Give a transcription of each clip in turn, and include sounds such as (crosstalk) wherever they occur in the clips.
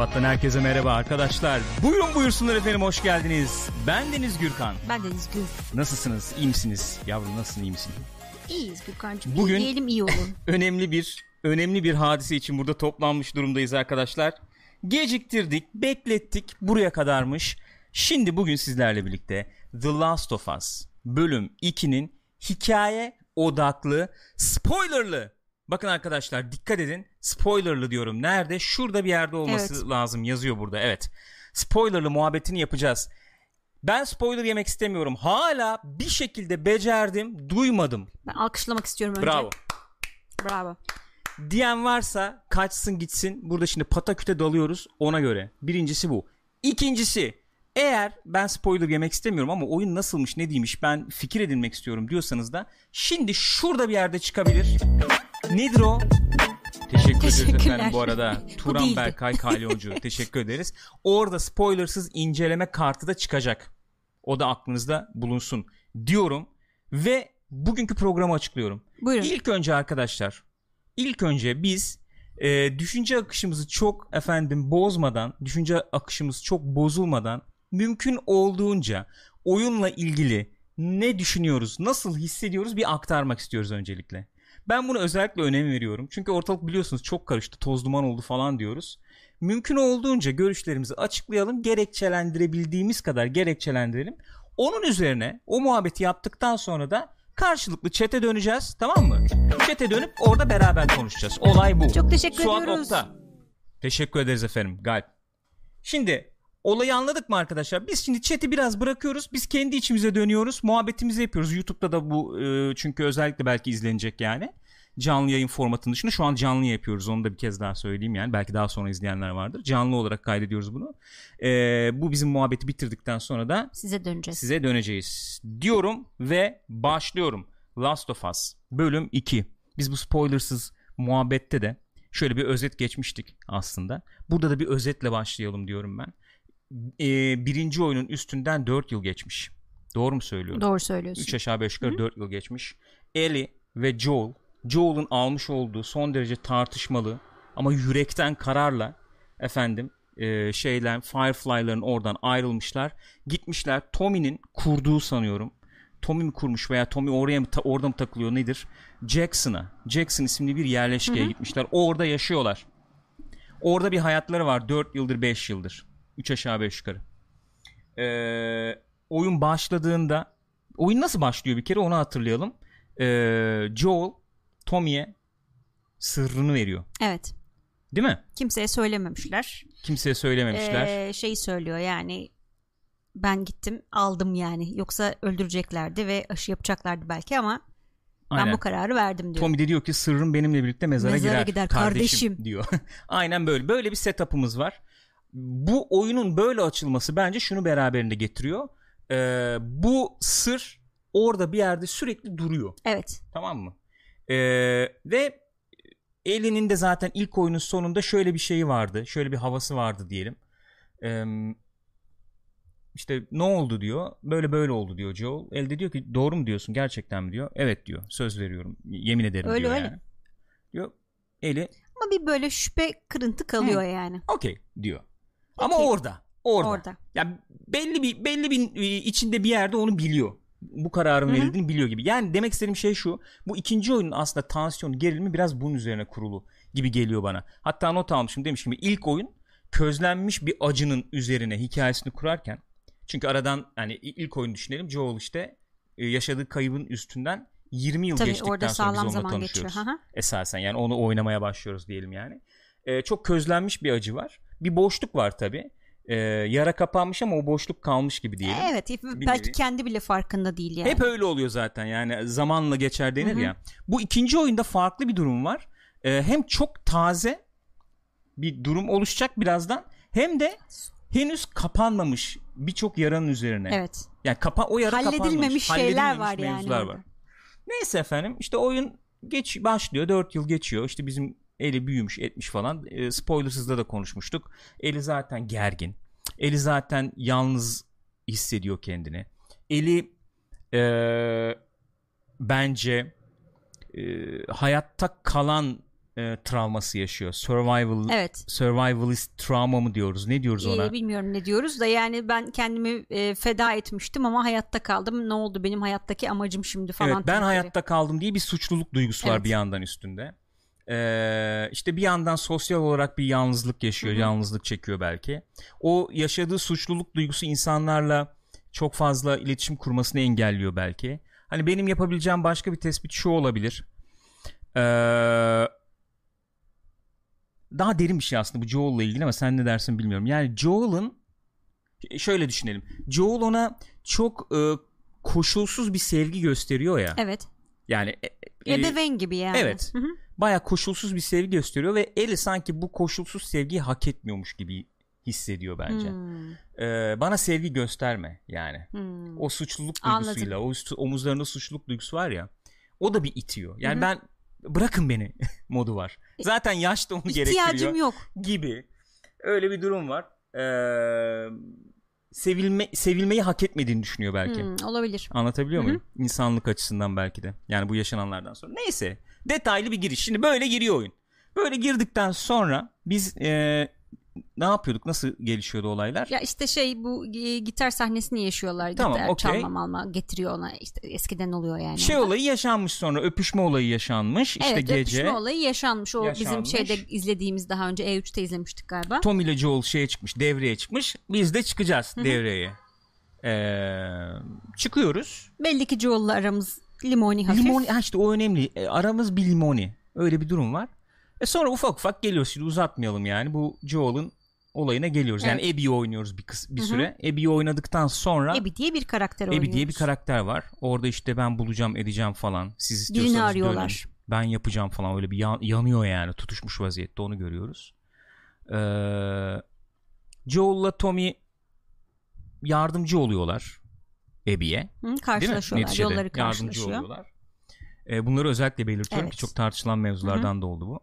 Psikopat'tan herkese merhaba arkadaşlar. Buyurun buyursunlar efendim hoş geldiniz. Ben Deniz Gürkan. Ben Deniz Gül. Nasılsınız? İyi misiniz? Yavrum nasılsın? iyi misin? İyiyiz Gürkan'cığım. Bugün- İyi diyelim iyi olur. önemli bir önemli bir hadise için burada toplanmış durumdayız arkadaşlar. Geciktirdik, beklettik. Buraya kadarmış. Şimdi bugün sizlerle birlikte The Last of Us bölüm 2'nin hikaye odaklı spoilerlı. Bakın arkadaşlar dikkat edin. Spoilerlı diyorum. Nerede? Şurada bir yerde olması Evet. lazım. Yazıyor burada. Evet. Spoilerlı muhabbetini yapacağız. Ben spoiler yemek istemiyorum. Hala bir şekilde becerdim, duymadım. Ben alkışlamak istiyorum önce. Bravo. Bravo. diyen varsa kaçsın gitsin. Burada şimdi pataküte dalıyoruz ona göre. Birincisi bu. İkincisi eğer ben spoiler yemek istemiyorum ama oyun nasılmış ne değilmiş ben fikir edinmek istiyorum diyorsanız da şimdi şurada bir yerde çıkabilir. Nedir o? Teşekkür ederiz efendim bu arada. (laughs) Bu Turan değildi. Berkay Kalyoncu. (laughs) Teşekkür ederiz. Orada spoilersız inceleme kartı da çıkacak. O da aklınızda bulunsun diyorum. Ve bugünkü programı açıklıyorum. Buyurun. İlk önce arkadaşlar ilk önce biz e, düşünce akışımızı çok efendim bozmadan düşünce akışımız çok bozulmadan mümkün olduğunca oyunla ilgili ne düşünüyoruz nasıl hissediyoruz bir aktarmak istiyoruz öncelikle. Ben bunu özellikle önem veriyorum. Çünkü ortalık biliyorsunuz çok karıştı toz duman oldu falan diyoruz. Mümkün olduğunca görüşlerimizi açıklayalım gerekçelendirebildiğimiz kadar gerekçelendirelim. Onun üzerine o muhabbeti yaptıktan sonra da karşılıklı çete döneceğiz tamam mı? Çete dönüp orada beraber konuşacağız. Olay bu. Çok teşekkür Suat ediyoruz. Okta. Teşekkür ederiz efendim. Galip. Şimdi olayı anladık mı arkadaşlar? Biz şimdi chat'i biraz bırakıyoruz. Biz kendi içimize dönüyoruz. Muhabbetimizi yapıyoruz. YouTube'da da bu e, çünkü özellikle belki izlenecek yani. Canlı yayın formatının dışında şu an canlı yapıyoruz. Onu da bir kez daha söyleyeyim yani. Belki daha sonra izleyenler vardır. Canlı olarak kaydediyoruz bunu. E, bu bizim muhabbeti bitirdikten sonra da Size döneceğiz. size döneceğiz diyorum ve başlıyorum. Last of Us bölüm 2. Biz bu spoilersız muhabbette de şöyle bir özet geçmiştik aslında. Burada da bir özetle başlayalım diyorum ben. Ee, birinci oyunun üstünden 4 yıl geçmiş. Doğru mu söylüyorum? Doğru söylüyorsun. 3 aşağı 5 yukarı 4 yıl geçmiş. Ellie ve Joel, Joel'un almış olduğu son derece tartışmalı ama yürekten kararla efendim e, şeyler Firefly'ların oradan ayrılmışlar. Gitmişler Tommy'nin kurduğu sanıyorum. Tommy mi kurmuş veya Tommy oraya mı ta- orada mı takılıyor nedir? Jackson'a. Jackson isimli bir yerleşkeye gitmişler. Orada yaşıyorlar. Orada bir hayatları var 4 yıldır 5 yıldır. 3 aşağı 5 yukarı. Ee, oyun başladığında oyun nasıl başlıyor bir kere onu hatırlayalım. Ee, Joel Tommy'ye sırrını veriyor. Evet. Değil mi? Kimseye söylememişler. Kimseye söylememişler. Ee, şey söylüyor yani ben gittim aldım yani. Yoksa öldüreceklerdi ve aşı yapacaklardı belki ama ben Aynen. bu kararı verdim diyor. Tommy de diyor ki sırrın benimle birlikte mezara, Mezara girer, gider, kardeşim, kardeşim. diyor. (laughs) Aynen böyle. Böyle bir setup'ımız var. Bu oyunun böyle açılması bence şunu beraberinde getiriyor. Ee, bu sır orada bir yerde sürekli duruyor. Evet. Tamam mı? Ee, ve Ellie'nin de zaten ilk oyunun sonunda şöyle bir şeyi vardı. Şöyle bir havası vardı diyelim. Ee, işte ne oldu diyor. Böyle böyle oldu diyor Joel. Ellie de diyor ki doğru mu diyorsun gerçekten mi diyor. Evet diyor. Söz veriyorum. Yemin ederim Öyle, diyor öyle. yani. Diyor. Ellie Ama bir böyle şüphe kırıntı kalıyor yani. okey diyor. Ama Okey. orada. Orada. Orada. Ya belli bir belli bir e, içinde bir yerde onu biliyor. Bu kararın Hı hı. verildiğini biliyor gibi. Yani demek istediğim şey şu. Bu ikinci oyunun aslında tansiyonu, gerilimi biraz bunun üzerine kurulu gibi geliyor bana. Hatta not almışım demiş gibi ilk oyun közlenmiş bir acının üzerine hikayesini kurarken çünkü aradan hani ilk oyunu düşünelim. Joel işte e, yaşadığı kaybın üstünden 20 yıl Tabii geçtikten orada sonra biz sağlam onunla zaman geçiyor. tanışıyoruz. Hı. Esasen yani onu oynamaya başlıyoruz diyelim yani. E, çok közlenmiş bir acı var. Bir boşluk var tabi. Yara kapanmış ama o boşluk kalmış gibi diyelim. Evet. nevi. Belki kendi bile farkında değil yani. Hep öyle oluyor zaten yani zamanla geçer denir Hı hı. ya. Bu ikinci oyunda farklı bir durum var. Ee, hem çok taze bir durum oluşacak birazdan hem de henüz kapanmamış birçok yaranın üzerine. Evet. Yani kapa o yara Halledilmemiş kapanmamış. şeyler halledilmemiş var yani var. Neyse efendim işte oyun geç başlıyor 4 yıl geçiyor işte bizim eli büyümüş etmiş falan e, spoilersızda da konuşmuştuk eli zaten gergin eli zaten yalnız hissediyor kendini eli e, bence e, hayatta kalan e, travması yaşıyor. Survival Evet. survivalist travma mı diyoruz? Ne diyoruz ona? Ee, bilmiyorum ne diyoruz da yani ben kendimi e, feda etmiştim ama hayatta kaldım. Ne oldu benim hayattaki amacım şimdi falan. Evet, ben tripleri. hayatta kaldım diye bir suçluluk duygusu var Evet. bir yandan üstünde. Ee, işte bir yandan sosyal olarak bir yalnızlık yaşıyor, yalnızlık çekiyor belki. O yaşadığı suçluluk duygusu insanlarla çok fazla iletişim kurmasını engelliyor belki. Hani benim yapabileceğim başka bir tespit şu olabilir. Ee, daha derin bir şey aslında bu Joel'la ilgili ama sen ne dersin bilmiyorum. Yani Joel'ın şöyle düşünelim. Joel ona çok e, koşulsuz bir sevgi gösteriyor ya. Evet. Yani e, e, Ebeveyn gibi yani. evet. Hı hı. Baya koşulsuz bir sevgi gösteriyor ve Ellie sanki bu koşulsuz sevgiyi hak etmiyormuş gibi hissediyor bence. Hmm, Ee, bana sevgi gösterme yani. hmm. O suçluluk Anladım. duygusuyla, o üstü, omuzlarında suçluluk duygusu var ya. O da bir itiyor. Yani Hı hı. ben bırakın beni (laughs) modu var. Zaten yaş da onu İhtiyacım gerektiriyor yok. gibi. Öyle bir durum var. Ee, sevilme sevilmeyi hak etmediğini düşünüyor belki. Hmm, olabilir. Anlatabiliyor Hı hı. muyum? İnsanlık açısından belki de. Yani bu yaşananlardan sonra. Neyse. Detaylı bir giriş. Şimdi böyle giriyor oyun. Böyle girdikten sonra biz e, ne yapıyorduk? Nasıl gelişiyordu olaylar? Ya işte şey bu e, gitar sahnesini yaşıyorlar. Tamam, gitar okey. çalma malma getiriyor ona. işte eskiden oluyor yani. şey o da. olayı yaşanmış sonra. Öpüşme olayı yaşanmış. İşte evet, gece. öpüşme olayı yaşanmış. O Yaşanmış. bizim şeyde izlediğimiz daha önce E3'te izlemiştik galiba. Tom ile Joel şeye çıkmış. Devreye çıkmış. Biz de çıkacağız devreye. Ee, çıkıyoruz. Belli ki Joel'la aramız limoni hafif. Limoni, ha işte o önemli. E, aramız bir limoni. Öyle bir durum var. E sonra ufak ufak geliyoruz. Şimdi uzatmayalım yani. Bu Joel'ın olayına geliyoruz. Yani Abby'yi oynuyoruz bir, kıs- bir süre. Abby'yi oynadıktan sonra Abby diye bir karakter Abby oynuyoruz. diye bir karakter var. Orada işte ben bulacağım edeceğim falan. Siz istiyorsanız Birini arıyorlar. dönün. Ben yapacağım falan. Öyle bir yan- yanıyor yani. Tutuşmuş vaziyette onu görüyoruz. Ee, Joel'la Tommy yardımcı oluyorlar Mi? karşılaşıyorlar. Yolları yardımcı karşılaşıyor. oluyorlar. Ee, bunları özellikle belirtiyorum Evet. ki çok tartışılan mevzulardan da oldu bu.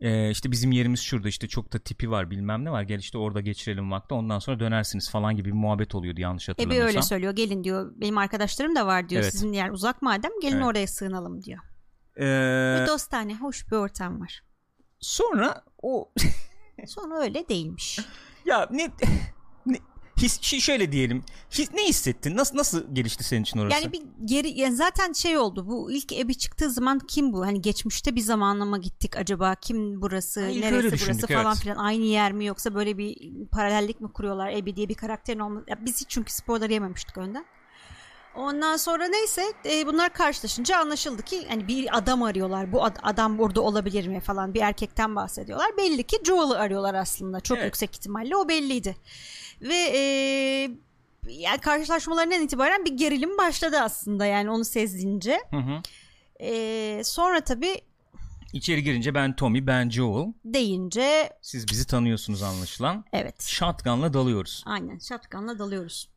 Ee, işte bizim yerimiz şurada işte çok da tipi var bilmem ne var gel işte orada geçirelim vakti ondan sonra dönersiniz falan gibi bir muhabbet oluyordu yanlış hatırlamıyorsam. öyle söylüyor. Gelin diyor. Benim arkadaşlarım da var diyor. Evet. Sizin yer uzak madem gelin Evet. oraya sığınalım diyor. Ee, Ve dostane hoş bir ortam var. sonra o Sonra öyle değilmiş. (laughs) ya ne, ne his, ş- şöyle diyelim his, ne hissettin nasıl nasıl gelişti senin için orası? Yani bir geri yani zaten şey oldu. Bu ilk Abby çıktığı zaman kim bu? Hani geçmişte bir zamanlama gittik acaba? Kim burası? Ha, neresi burası düşündük, falan evet. filan. Aynı yer mi yoksa böyle bir paralellik mi kuruyorlar? Abby diye bir karakterin olması. Ya biz hiç çünkü spoiler yememiştik önden. Ondan sonra neyse e, bunlar karşılaşınca anlaşıldı ki hani bir adam arıyorlar. Bu ad- adam burada olabilir mi falan bir erkekten bahsediyorlar. Belli ki Joel'ı arıyorlar aslında. Çok Evet. yüksek ihtimalle o belliydi. Ve e, yani karşılaşmalarından itibaren bir gerilim başladı aslında yani onu sezince. Hı hı. E, sonra tabii İçeri girince ben Tommy ben Joel deyince siz bizi tanıyorsunuz anlaşılan. evet Shotgun'la dalıyoruz. aynen shotgun'la dalıyoruz.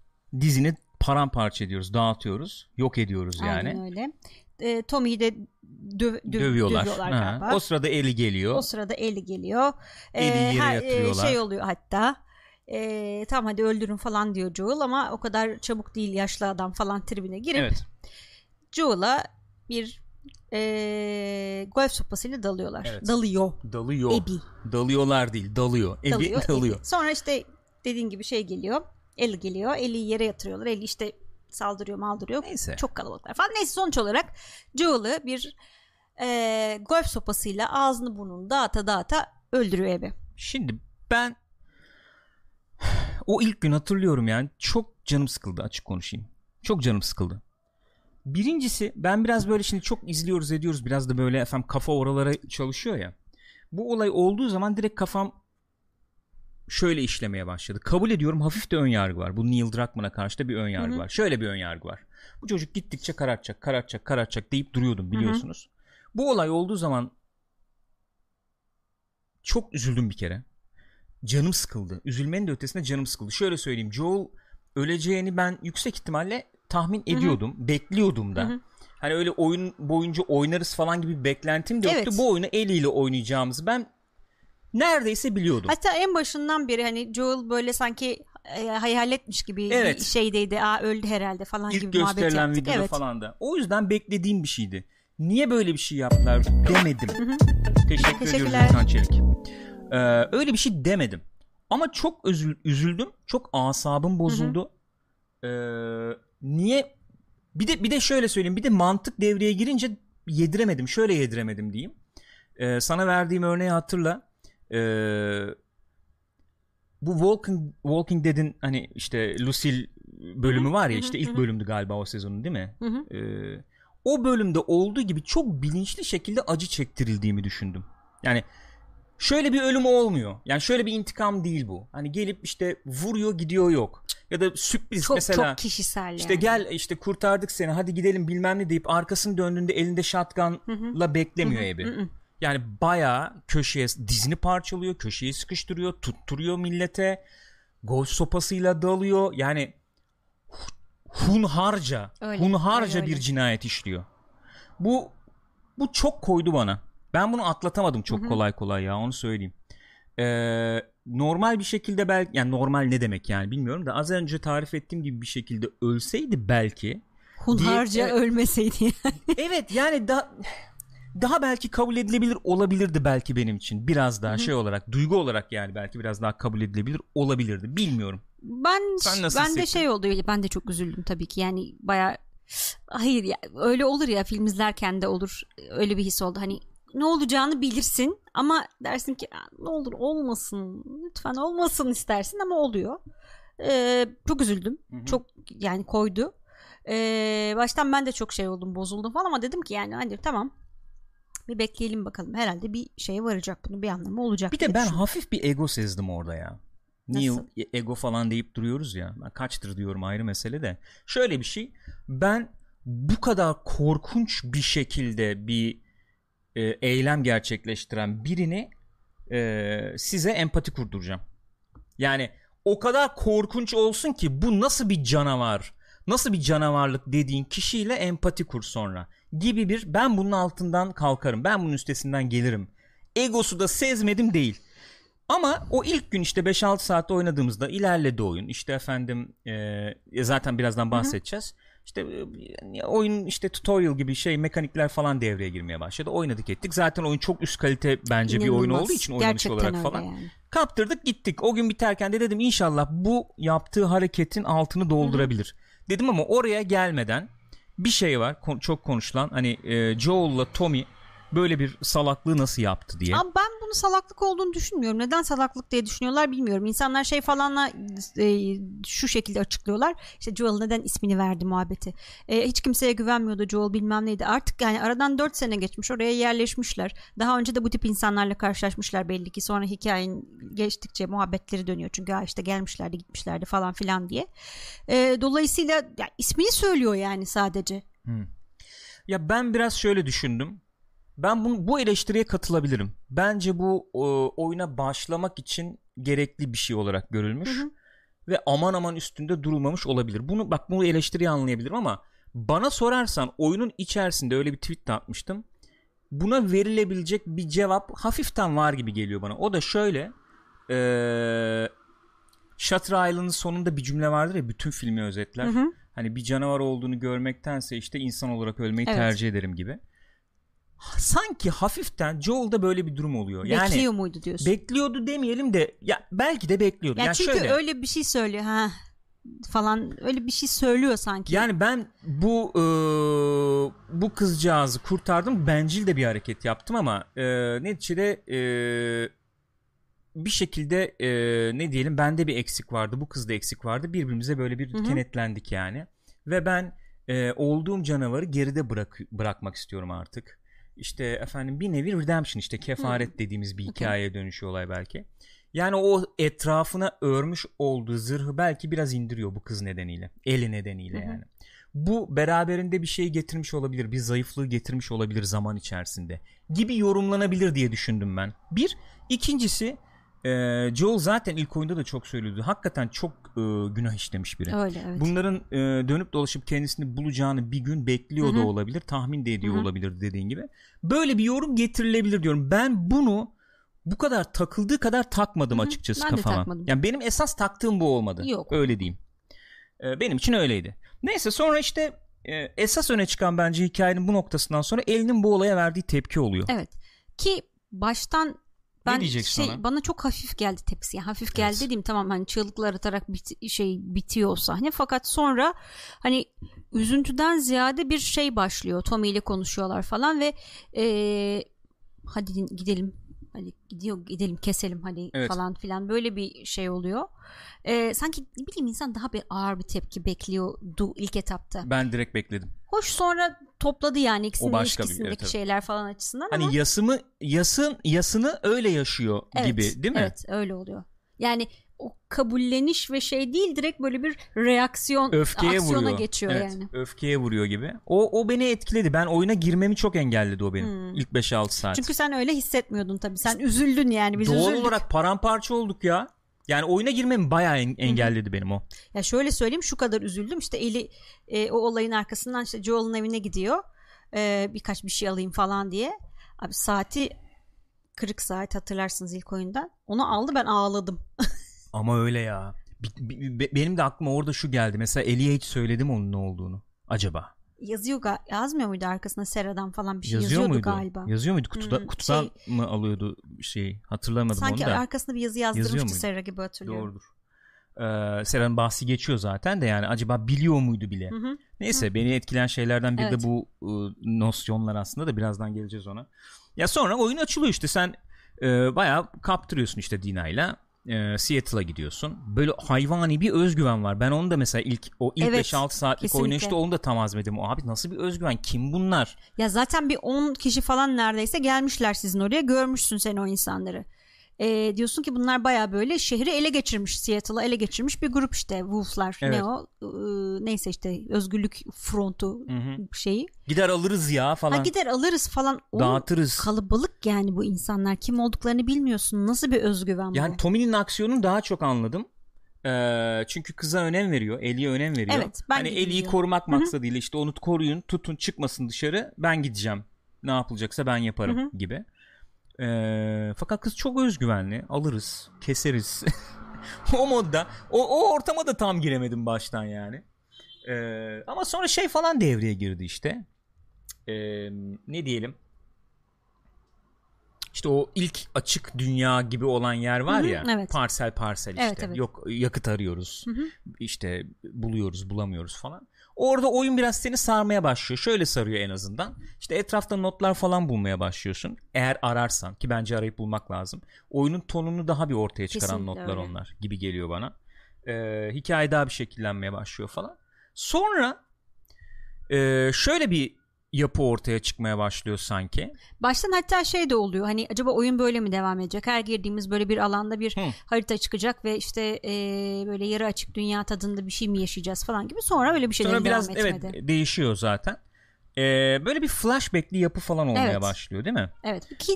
Dizini paramparça ediyoruz, dağıtıyoruz, yok ediyoruz yani. Aynen öyle. E, Tommy'yi de döv- döv- Dövüyorlar. dövüyorlar galiba. O sırada Eli geliyor. O sırada eli geliyor. Eli yere ha- yatırıyorlar. şey oluyor hatta. E, tamam hadi öldürün falan diyor Joel ama o kadar çabuk değil yaşlı adam falan tribine girip Evet. Joel'a bir e, golf sopasıyla dalıyorlar. Evet. Dalıyor. Dalıyor. Abby. Dalıyorlar değil, dalıyor. Ebi Dalıyor. dalıyor. Abby. Sonra işte dediğin gibi şey geliyor. Eli geliyor. Eli yere yatırıyorlar. Eli işte saldırıyor maldırıyor. Neyse. Çok kalabalıklar falan. Neyse sonuç olarak Joel'ı bir e, golf sopasıyla ağzını burnunu dağıta dağıta öldürüyor Abby. Şimdi ben o ilk gün hatırlıyorum yani çok canım sıkıldı açık konuşayım. Çok canım sıkıldı. Birincisi ben biraz böyle şimdi çok izliyoruz ediyoruz biraz da böyle efendim kafa oralara çalışıyor ya. Bu olay olduğu zaman direkt kafam şöyle işlemeye başladı. Kabul ediyorum hafif de ön yargı var. Bu Neil Druckmann'a karşı da bir ön yargı Hı hı. var. Şöyle bir ön yargı var. Bu çocuk gittikçe karartacak, karartacak, karartacak deyip duruyordum biliyorsunuz. Bu olay olduğu zaman çok üzüldüm bir kere. Canım sıkıldı. Üzülmenin de ötesinde canım sıkıldı. Şöyle söyleyeyim. Joel öleceğini ben yüksek ihtimalle tahmin ediyordum. Bekliyordum da. Hı hı. Hani öyle oyun boyunca oynarız falan gibi bir beklentim de yoktu. Evet. Bu oyunu eliyle oynayacağımızı ben neredeyse biliyordum. Hatta en başından beri hani Joel böyle sanki e, hayal etmiş gibi Evet. şeydeydi. Aa öldü herhalde falan İlk gibi muhabbet gösterilen yaptık. videoda Evet. falan da. O yüzden beklediğim bir şeydi. niye böyle bir şey yaptılar demedim. Teşekkür ediyoruz Gürkan Çelik. Ee, öyle bir şey demedim. Ama çok üzül, üzüldüm. Çok asabım bozuldu. Ee, niye? Bir de bir de şöyle söyleyeyim. Bir de mantık devreye girince yediremedim. Şöyle yediremedim diyeyim. Ee, sana verdiğim örneği hatırla. Ee, bu Walking, Walking Dead'in hani işte Lucille bölümü var ya işte ilk bölümdü galiba o sezonun değil mi? Ee, o bölümde olduğu gibi çok bilinçli şekilde acı çektirildiğimi düşündüm. Yani şöyle bir ölüm olmuyor. Yani şöyle bir intikam değil bu. Hani gelip işte vuruyor gidiyor yok. Ya da sürpriz çok, mesela. Çok kişisel işte yani. gel işte kurtardık seni hadi gidelim bilmem ne deyip arkasını döndüğünde elinde shotgunla beklemiyor Ebi. Yani bayağı köşeye dizini parçalıyor, köşeyi sıkıştırıyor, tutturuyor millete. Golf sopasıyla dalıyor. Yani hunharca, öyle, hunharca öyle, bir öyle. cinayet işliyor. Bu bu çok koydu bana. Ben bunu atlatamadım çok Hı-hı. kolay kolay ya onu söyleyeyim. Ee, normal bir şekilde belki yani normal ne demek yani bilmiyorum da az önce tarif ettiğim gibi bir şekilde ölseydi belki hunharca diye, ölmeseydi. (laughs) evet yani da daha belki kabul edilebilir olabilirdi belki benim için. Biraz daha Hı-hı. şey olarak, duygu olarak yani belki biraz daha kabul edilebilir olabilirdi. Bilmiyorum. Ben Sen nasıl ben hissettin? de şey oldu. Ben de çok üzüldüm tabii ki. Yani baya hayır ya öyle olur ya film izlerken de olur. Öyle bir his oldu. Hani ne olacağını bilirsin ama dersin ki ne olur olmasın. Lütfen olmasın istersin ama oluyor. Ee, çok üzüldüm. Hı-hı. Çok yani koydu. Ee, baştan ben de çok şey oldum, bozuldum falan ama dedim ki yani hani tamam bir bekleyelim bakalım. Herhalde bir şeye varacak bunu bir anlamı olacak. Bir de ben düşünüyorum. hafif bir ego sezdim orada ya. Neil Nasıl? ego falan deyip duruyoruz ya. Ben kaçtır diyorum ayrı mesele de. Şöyle bir şey. Ben bu kadar korkunç bir şekilde bir e, eylem gerçekleştiren birini e, size empati kurduracağım. Yani o kadar korkunç olsun ki bu nasıl bir canavar, nasıl bir canavarlık dediğin kişiyle empati kur sonra gibi bir ben bunun altından kalkarım. Ben bunun üstesinden gelirim. Egosu da sezmedim değil. Ama o ilk gün işte 5-6 saatte oynadığımızda ilerledi oyun. İşte efendim e, zaten birazdan bahsedeceğiz. Hı hı. İşte e, oyun işte tutorial gibi şey mekanikler falan devreye girmeye başladı. Oynadık ettik. Zaten oyun çok üst kalite bence İnanılmaz. bir oyun olduğu için oynanış Gerçekten olarak falan. Yani. Kaptırdık gittik. O gün biterken de dedim inşallah bu yaptığı hareketin altını doldurabilir. Hı-hı. Dedim ama oraya gelmeden bir şey var çok konuşulan hani e, Joel'la Tommy böyle bir salaklığı nasıl yaptı diye. Ama ben bunu salaklık olduğunu düşünmüyorum. Neden salaklık diye düşünüyorlar bilmiyorum. İnsanlar şey falanla e, şu şekilde açıklıyorlar. İşte Joel neden ismini verdi muhabbeti. E, hiç kimseye güvenmiyordu Joel bilmem neydi. Artık yani aradan 4 sene geçmiş oraya yerleşmişler. Daha önce de bu tip insanlarla karşılaşmışlar belli ki. Sonra hikayenin geçtikçe muhabbetleri dönüyor. Çünkü ha işte gelmişlerdi gitmişlerdi falan filan diye. E, dolayısıyla ya, ismini söylüyor yani sadece. Hmm. Ya ben biraz şöyle düşündüm ben bu, bu eleştiriye katılabilirim. Bence bu o, oyuna başlamak için gerekli bir şey olarak görülmüş. Hı hı. Ve aman aman üstünde durulmamış olabilir. Bunu bak bunu eleştiriyi anlayabilirim ama bana sorarsan oyunun içerisinde öyle bir tweet de atmıştım. Buna verilebilecek bir cevap hafiften var gibi geliyor bana. O da şöyle. Ee, Shutter Island'ın sonunda bir cümle vardır ya bütün filmi özetler. Hı hı. Hani bir canavar olduğunu görmektense işte insan olarak ölmeyi evet. tercih ederim gibi sanki hafiften Joel'da böyle bir durum oluyor. Yani Bekliyor muydu diyorsun? Bekliyordu demeyelim de ya belki de bekliyordu. Ya yani çünkü şöyle, öyle bir şey söylüyor ha falan öyle bir şey söylüyor sanki. Yani ben bu e, bu kızcağızı kurtardım. Bencil de bir hareket yaptım ama e, neticede e, bir şekilde e, ne diyelim bende bir eksik vardı. Bu kızda eksik vardı. Birbirimize böyle bir Hı-hı. kenetlendik yani. Ve ben e, olduğum canavarı geride bırak bırakmak istiyorum artık işte efendim bir nevi redemption işte kefaret hmm. dediğimiz bir hikayeye dönüşüyor olay belki. Yani o etrafına örmüş olduğu zırhı belki biraz indiriyor bu kız nedeniyle. Eli nedeniyle yani. Bu beraberinde bir şey getirmiş olabilir. Bir zayıflığı getirmiş olabilir zaman içerisinde. Gibi yorumlanabilir diye düşündüm ben. Bir. ikincisi e, Joel zaten ilk oyunda da çok söylüyordu. Hakikaten çok e, günah işlemiş biri. Öyle, evet. Bunların e, dönüp dolaşıp kendisini bulacağını bir gün bekliyor Hı-hı. da olabilir. Tahmin de ediyor Hı-hı. olabilir dediğin gibi. Böyle bir yorum getirilebilir diyorum. Ben bunu bu kadar takıldığı kadar takmadım Hı-hı. açıkçası ben kafama. De takmadım. Yani benim esas taktığım bu olmadı. Yok. Öyle diyeyim. E, benim için öyleydi. Neyse sonra işte e, esas öne çıkan bence hikayenin bu noktasından sonra Ellie'nin bu olaya verdiği tepki oluyor. Evet. Ki baştan ben diyeceksin şey ona? bana çok hafif geldi tepsi. Yani hafif geldi Evet. dediğim tamam hani çığlıklar atarak bit- şey bitiyor o sahne fakat sonra hani üzüntüden ziyade bir şey başlıyor. Tommy ile konuşuyorlar falan ve eee, hadi gidelim hadi gidiyor gidelim keselim hadi Evet. falan filan böyle bir şey oluyor. Eee, sanki ne bileyim insan daha bir ağır bir tepki bekliyordu ilk etapta. Ben direkt bekledim. Hoş sonra topladı yani ikisinin O başka bir- ilişkisindeki evet, evet. şeyler falan açısından ama Hani yasımı yasın yasını öyle yaşıyor Evet, gibi değil mi? Evet öyle oluyor. Yani o kabulleniş ve şey değil direkt böyle bir reaksiyon Öfkeye aksiyona vuruyor. geçiyor Evet, yani. Öfkeye vuruyor gibi. O o beni etkiledi. Ben oyuna girmemi çok engelledi o benim. Hmm. İlk 5-6 saat. Çünkü sen öyle hissetmiyordun tabii. Sen üzüldün yani biz Doğal üzüldük. olarak paramparça olduk ya. Yani oyuna girmemi bayağı en- engelledi benim o. Ya şöyle söyleyeyim şu kadar üzüldüm. İşte Eli e, o olayın arkasından işte Joel'ın evine gidiyor. E, birkaç bir şey alayım falan diye. Abi saati kırık saat hatırlarsınız ilk oyundan. Onu aldı ben ağladım. (laughs) Ama öyle ya. Bi- bi- benim de aklıma orada şu geldi. Mesela Ellie'ye hiç söyledim onun ne olduğunu. Acaba. Yazıyor yazmıyor muydu arkasında Sera'dan falan bir şey Yazıyor yazıyordu muydu? galiba. Yazıyor muydu? Kutuda, Hmm, kutudan mı alıyordu şeyi? Hatırlamadım Sanki onu da. arkasında bir yazı yazdırmıştı? Sera gibi hatırlıyorum. Doğrudur. Ee, Sera'nın bahsi geçiyor zaten de yani acaba biliyor muydu bile? Hı hı. Neyse beni etkileyen şeylerden biri Evet. de bu ıı, nosyonlar aslında da birazdan geleceğiz ona. Ya sonra oyun açılıyor işte sen e, bayağı kaptırıyorsun işte Dina'yla. E, Seattle'a gidiyorsun. Böyle hayvani bir özgüven var. Ben onu da mesela ilk o ilk Evet, 5-6 saatlik kesinlikle. oynayışta onu da tam azmedim. Abi nasıl bir özgüven? Kim bunlar? Ya zaten bir 10 kişi falan neredeyse gelmişler sizin oraya. Görmüşsün sen o insanları. Ee, diyorsun ki bunlar baya böyle şehri ele geçirmiş. Seattle'ı ele geçirmiş bir grup işte. Wolf'lar Evet. ne o? Ee, neyse işte özgürlük frontu Hı hı. şeyi. Gider alırız ya falan. Ha gider alırız falan. O Dağıtırız. kalabalık yani bu insanlar. Kim olduklarını bilmiyorsun. Nasıl bir özgüven Yani bu? Tommy'nin aksiyonunu daha çok anladım. Ee, çünkü kıza önem veriyor. Ellie'ye önem veriyor. Evet, ben hani diyor. korumak maksadıyla işte onu koruyun, tutun, çıkmasın dışarı. Ben gideceğim. Ne yapılacaksa ben yaparım Hı hı. gibi. Ee, fakat kız çok özgüvenli. Alırız, keseriz. (laughs) o modda. O, o ortama da tam giremedim baştan yani. Ee, ama sonra şey falan devreye girdi işte. Ee, ne diyelim? İşte o ilk açık dünya gibi olan yer var Hı hı, ya. evet. Parsel parsel işte. Evet, evet. Yok yakıt arıyoruz. Hı hı. İşte buluyoruz, bulamıyoruz falan. Orada oyun biraz seni sarmaya başlıyor. Şöyle sarıyor en azından. İşte etrafta notlar falan bulmaya başlıyorsun. Eğer ararsan ki bence arayıp bulmak lazım. Oyunun tonunu daha bir ortaya çıkaran Kesinlikle notlar öyle. onlar gibi geliyor bana. Ee, hikaye daha bir şekillenmeye başlıyor falan. Sonra e, şöyle bir yapı ortaya çıkmaya başlıyor sanki. Baştan hatta şey de oluyor. Hani acaba oyun böyle mi devam edecek? Her girdiğimiz böyle bir alanda bir Hı. harita çıkacak ve işte eee, böyle yarı açık dünya tadında bir şey mi yaşayacağız falan gibi. Sonra öyle bir şeyler Sonra biraz devam etmedi. evet değişiyor zaten. Ee, böyle bir flashbackli yapı falan olmaya Evet. başlıyor değil mi? Evet. Ki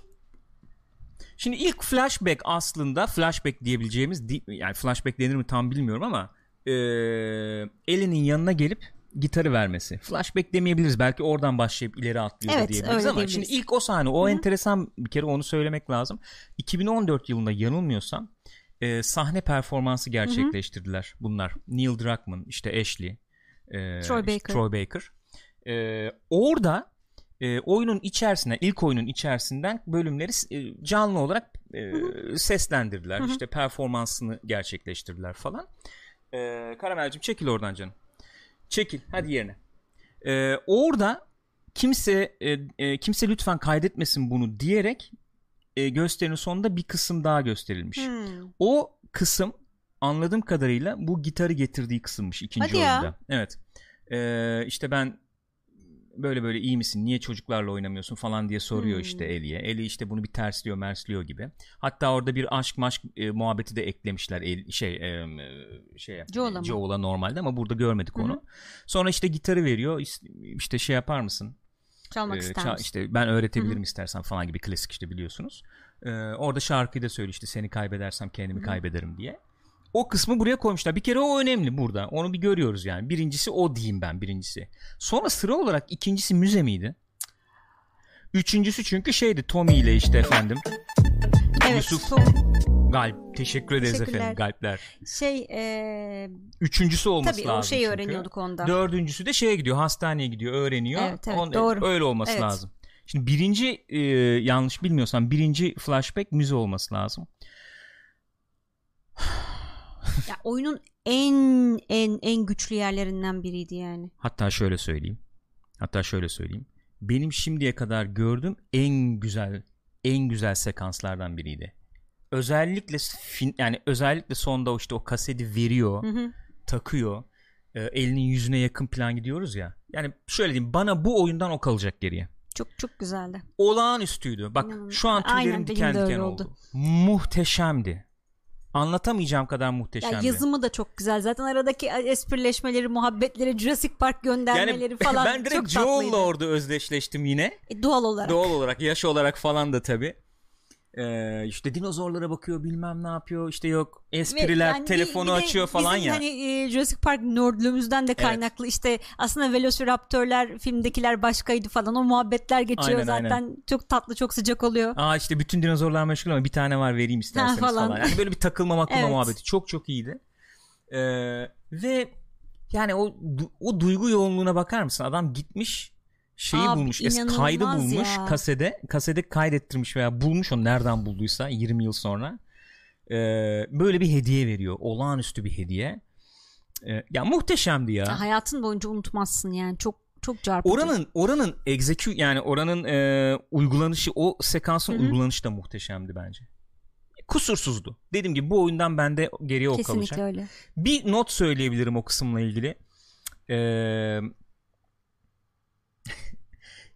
Şimdi ilk flashback aslında flashback diyebileceğimiz di- yani flashback denir mi tam bilmiyorum ama e, Ellie'nin yanına gelip gitarı vermesi. Flashback demeyebiliriz. Belki oradan başlayıp ileri atlıyor Evet, diyebiliriz ama diyebiliriz. şimdi ilk o sahne o Hı hı. enteresan bir kere onu söylemek lazım. 2014 yılında yanılmıyorsam e, sahne performansı gerçekleştirdiler bunlar. Neil Druckmann, işte Ashley, e, Troy işte Baker. Troy Baker. E, orada e, oyunun içerisinden ilk oyunun içerisinden bölümleri e, canlı olarak e, seslendirdiler. Hı hı. İşte performansını gerçekleştirdiler falan. E, Karamelcim çekil oradan canım. Çekil hadi yerine. E, orada kimse e, e, kimse lütfen kaydetmesin bunu diyerek e, gösterinin sonunda bir kısım daha gösterilmiş. hmm, O kısım anladığım kadarıyla bu gitarı getirdiği kısımmış ikinci Hadi ya. oyunda. Evet. Ee, işte ben böyle böyle iyi misin niye çocuklarla oynamıyorsun falan diye soruyor Hmm. işte Ellie'ye. Ellie işte bunu bir tersliyor mersliyor gibi. Hatta orada bir aşk maşk e, muhabbeti de eklemişler El, şey e, şey Joel'a mı? Joel'a normalde ama burada görmedik onu. Sonra işte gitarı veriyor işte şey yapar mısın? çalmak Ee, ister ça- misin? işte ben öğretebilirim Hı hı. istersen falan gibi klasik işte biliyorsunuz. Ee, orada şarkıyı da söylüyor işte seni kaybedersem kendimi Hı hı. kaybederim diye. O kısmı buraya koymuşlar. Bir kere o önemli burada. Onu bir görüyoruz yani. Birincisi o diyeyim ben birincisi. Sonra sıra olarak ikincisi müze miydi? Üçüncüsü çünkü şeydi Tommy ile işte efendim Evet. Yusuf- son- Galp. Teşekkür ederiz efendim galpler. Şey e, Üçüncüsü olması tabii lazım. o şeyi çünkü. öğreniyorduk onda. Dördüncüsü de şeye gidiyor hastaneye gidiyor öğreniyor. Evet, evet, On- doğru. Öyle olması Evet. lazım. Şimdi birinci e, yanlış bilmiyorsam birinci flashback müze olması lazım. (laughs) Ya oyunun en en en güçlü yerlerinden biriydi yani. Hatta şöyle söyleyeyim. Hatta şöyle söyleyeyim. Benim şimdiye kadar gördüğüm en güzel en güzel sekanslardan biriydi. Özellikle fin, yani özellikle sonda işte o kaseti veriyor, Hı hı. takıyor. e, elinin yüzüne yakın plan gidiyoruz ya. Yani şöyle diyeyim bana bu oyundan o kalacak geriye. Çok çok güzeldi. olağanüstü. Bak İnanılmaz. şu an tüylerim Aynen, diken diken oldu. oldu. Muhteşemdi. Anlatamayacağım kadar Ya muhteşemdi. yazımı da çok güzel. Zaten aradaki esprileşmeleri, muhabbetleri, Jurassic Park göndermeleri yani (laughs) falan ben çok direkt tatlıydı. Joel'la orada özdeşleştim yine. E, doğal olarak. Doğal olarak, yaş olarak falan da tabii. Ee, işte dinozorlara bakıyor bilmem ne yapıyor işte yok Ve espriler yani bir- telefonu bir de açıyor falan bizim ya. Hani e, Jurassic Park nerdlüğümüzden de kaynaklı işte aslında Velociraptorlar filmdekiler başkaydı falan o muhabbetler geçiyor Aynen, zaten aynen. çok tatlı çok sıcak oluyor. Aa işte bütün dinozorlar meşgul ama bir tane var vereyim isterseniz Ha, falan. falan. Yani böyle bir takılma makılma Evet. muhabbeti çok çok iyiydi. Ee, ve yani o o duygu yoğunluğuna bakar mısın? Adam gitmiş şeyi Abi, bulmuş, es kaydı bulmuş ya. kasede, kasede kaydettirmiş veya bulmuş onu nereden bulduysa 20 yıl sonra. Ee, böyle bir hediye veriyor. Olağanüstü bir hediye. Ee, ya muhteşemdi ya. Ya hayatın boyunca unutmazsın yani çok çok çarpıcı. Oranın oranın execute yani oranın e, uygulanışı o sekansın Hı hı. uygulanışı da muhteşemdi bence. Kusursuzdu. Dediğim gibi bu oyundan bende geriye o Kesinlikle kalacak. öyle. Bir not söyleyebilirim o kısımla ilgili. Ee,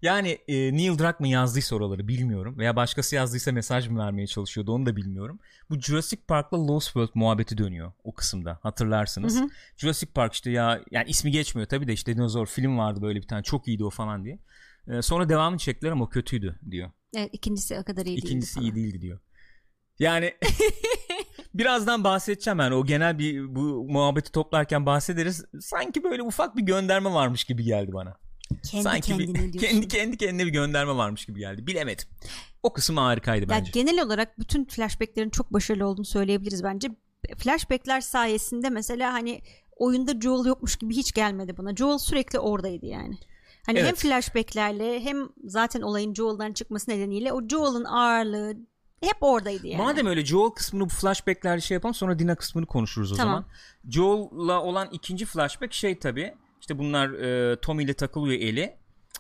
yani e, Neil Druckmann yazdıysa oraları bilmiyorum veya başkası yazdıysa mesaj mı vermeye çalışıyordu onu da bilmiyorum. Bu Jurassic Park'la Lost World muhabbeti dönüyor o kısımda hatırlarsınız. Hı hı. Jurassic Park işte ya yani ismi geçmiyor tabii de işte dinozor film vardı böyle bir tane çok iyiydi o falan diye. Ee, sonra devamını çektiler ama kötüydü diyor. Evet ikincisi o kadar iyi İkincisi değildi iyi falan. değildi diyor. Yani (laughs) birazdan bahsedeceğim yani o genel bir bu muhabbeti toplarken bahsederiz. Sanki böyle ufak bir gönderme varmış gibi geldi bana. Kendi Sanki kendine (laughs) bir, diyorsun. kendi kendi kendine bir gönderme varmış gibi geldi. Bilemedim. O kısım harikaydı Ya bence. genel olarak bütün flashbacklerin çok başarılı olduğunu söyleyebiliriz bence. Flashbackler sayesinde mesela hani oyunda Joel yokmuş gibi hiç gelmedi bana. Joel sürekli oradaydı yani. Hani hem Evet. flashbacklerle hem zaten olayın Joel'dan çıkması nedeniyle o Joel'ın ağırlığı hep oradaydı yani. Madem öyle Joel kısmını bu flashbacklerde şey yapalım sonra Dina kısmını konuşuruz o Tamam. zaman. Joel'la olan ikinci flashback şey tabi işte bunlar e, Tommy ile takılıyor eli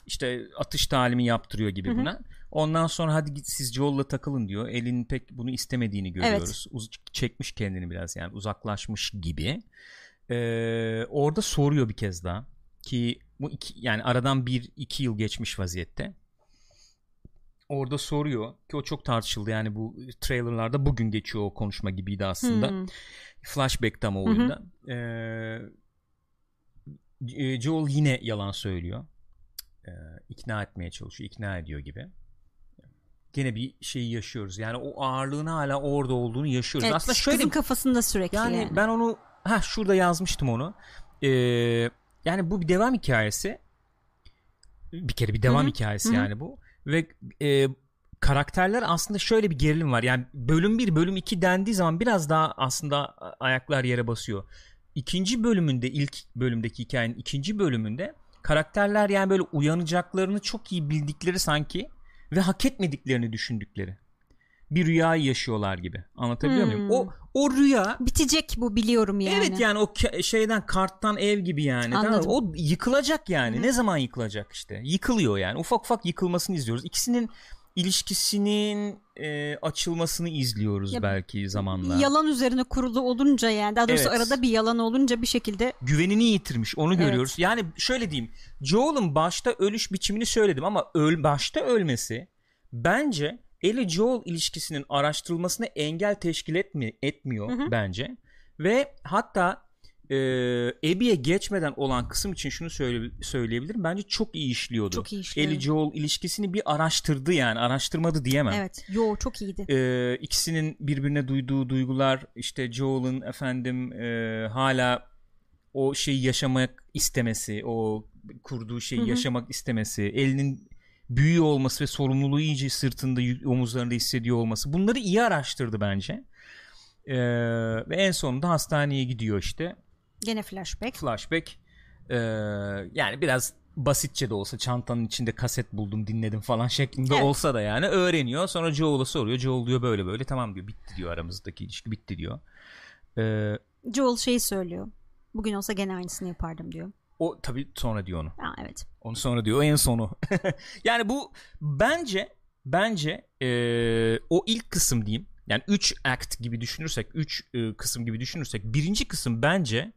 işte atış talimi yaptırıyor gibi Hı hı. buna. Ondan sonra hadi git siz Joel'la takılın diyor. Elin pek bunu istemediğini görüyoruz. Uz- çekmiş kendini biraz yani uzaklaşmış gibi. Ee, orada soruyor bir kez daha ki bu iki, yani aradan bir iki yıl geçmiş vaziyette. Orada soruyor ki o çok tartışıldı yani bu trailerlarda bugün geçiyor o konuşma gibiydi aslında. Hmm. Flashback'ta ama hı. oyunda. Ee, e, Joel yine yalan söylüyor. Ee, ikna etmeye çalışıyor. ikna ediyor gibi. Gene bir şeyi yaşıyoruz. Yani o ağırlığın hala orada olduğunu yaşıyoruz. Evet, Aslında şöyle kızın kafasında sürekli yani, yani. ben onu ha şurada yazmıştım onu. Ee, yani bu bir devam hikayesi. Bir kere bir devam Hı hı, hikayesi hı hı. yani bu. Ve e, karakterler aslında şöyle bir gerilim var. Yani bölüm 1, bölüm 2 dendiği zaman biraz daha aslında ayaklar yere basıyor. İkinci bölümünde ilk bölümdeki hikayenin ikinci bölümünde karakterler yani böyle uyanacaklarını çok iyi bildikleri sanki ve hak etmediklerini düşündükleri bir rüyayı yaşıyorlar gibi. Anlatabiliyor muyum? Hmm. O o rüya Bitecek bu biliyorum yani. Evet yani o şeyden karttan ev gibi yani. Anladım. O yıkılacak yani. Hı. Ne zaman yıkılacak işte? Yıkılıyor yani. Ufak ufak yıkılmasını izliyoruz. İkisinin ilişkisinin e, açılmasını izliyoruz Ya, belki zamanla. Yalan üzerine kurulu olunca yani daha doğrusu Evet. arada bir yalan olunca bir şekilde Güvenini yitirmiş. Onu Evet. görüyoruz. Yani şöyle diyeyim. Joel'ın başta ölüş biçimini söyledim ama öl başta ölmesi bence Ellie Joel ilişkisinin araştırılmasına engel teşkil etmi etmiyor Hı hı. bence. Ve hatta e, Abby'ye geçmeden olan kısım için şunu söyle, söyleyebilirim. Bence çok iyi işliyordu. çok iyi işliyor. Ellie Joel ilişkisini bir araştırdı yani. Araştırmadı diyemem. Evet. Yo çok iyiydi. Ee, ikisinin birbirine duyduğu duygular işte Joel'ın efendim e, hala o şeyi yaşamak istemesi o kurduğu şeyi Hı hı. yaşamak istemesi elinin büyüğü olması ve sorumluluğu iyice sırtında omuzlarında hissediyor olması bunları iyi araştırdı bence Ee, ve en sonunda hastaneye gidiyor işte. Gene flashback. Flashback. Ee, yani biraz basitçe de olsa çantanın içinde kaset buldum dinledim falan şeklinde Evet. olsa da yani öğreniyor. Sonra Joel'a soruyor. Joel diyor böyle böyle tamam diyor bitti diyor aramızdaki ilişki bitti diyor. Ee, Joel şeyi söylüyor. Bugün olsa gene aynısını yapardım diyor. o tabii sonra diyor onu. Ha, evet. Onu sonra diyor o en sonu. (laughs) yani bu bence bence eee, o ilk kısım diyeyim. Yani 3 act gibi düşünürsek 3 kısım gibi düşünürsek birinci kısım bence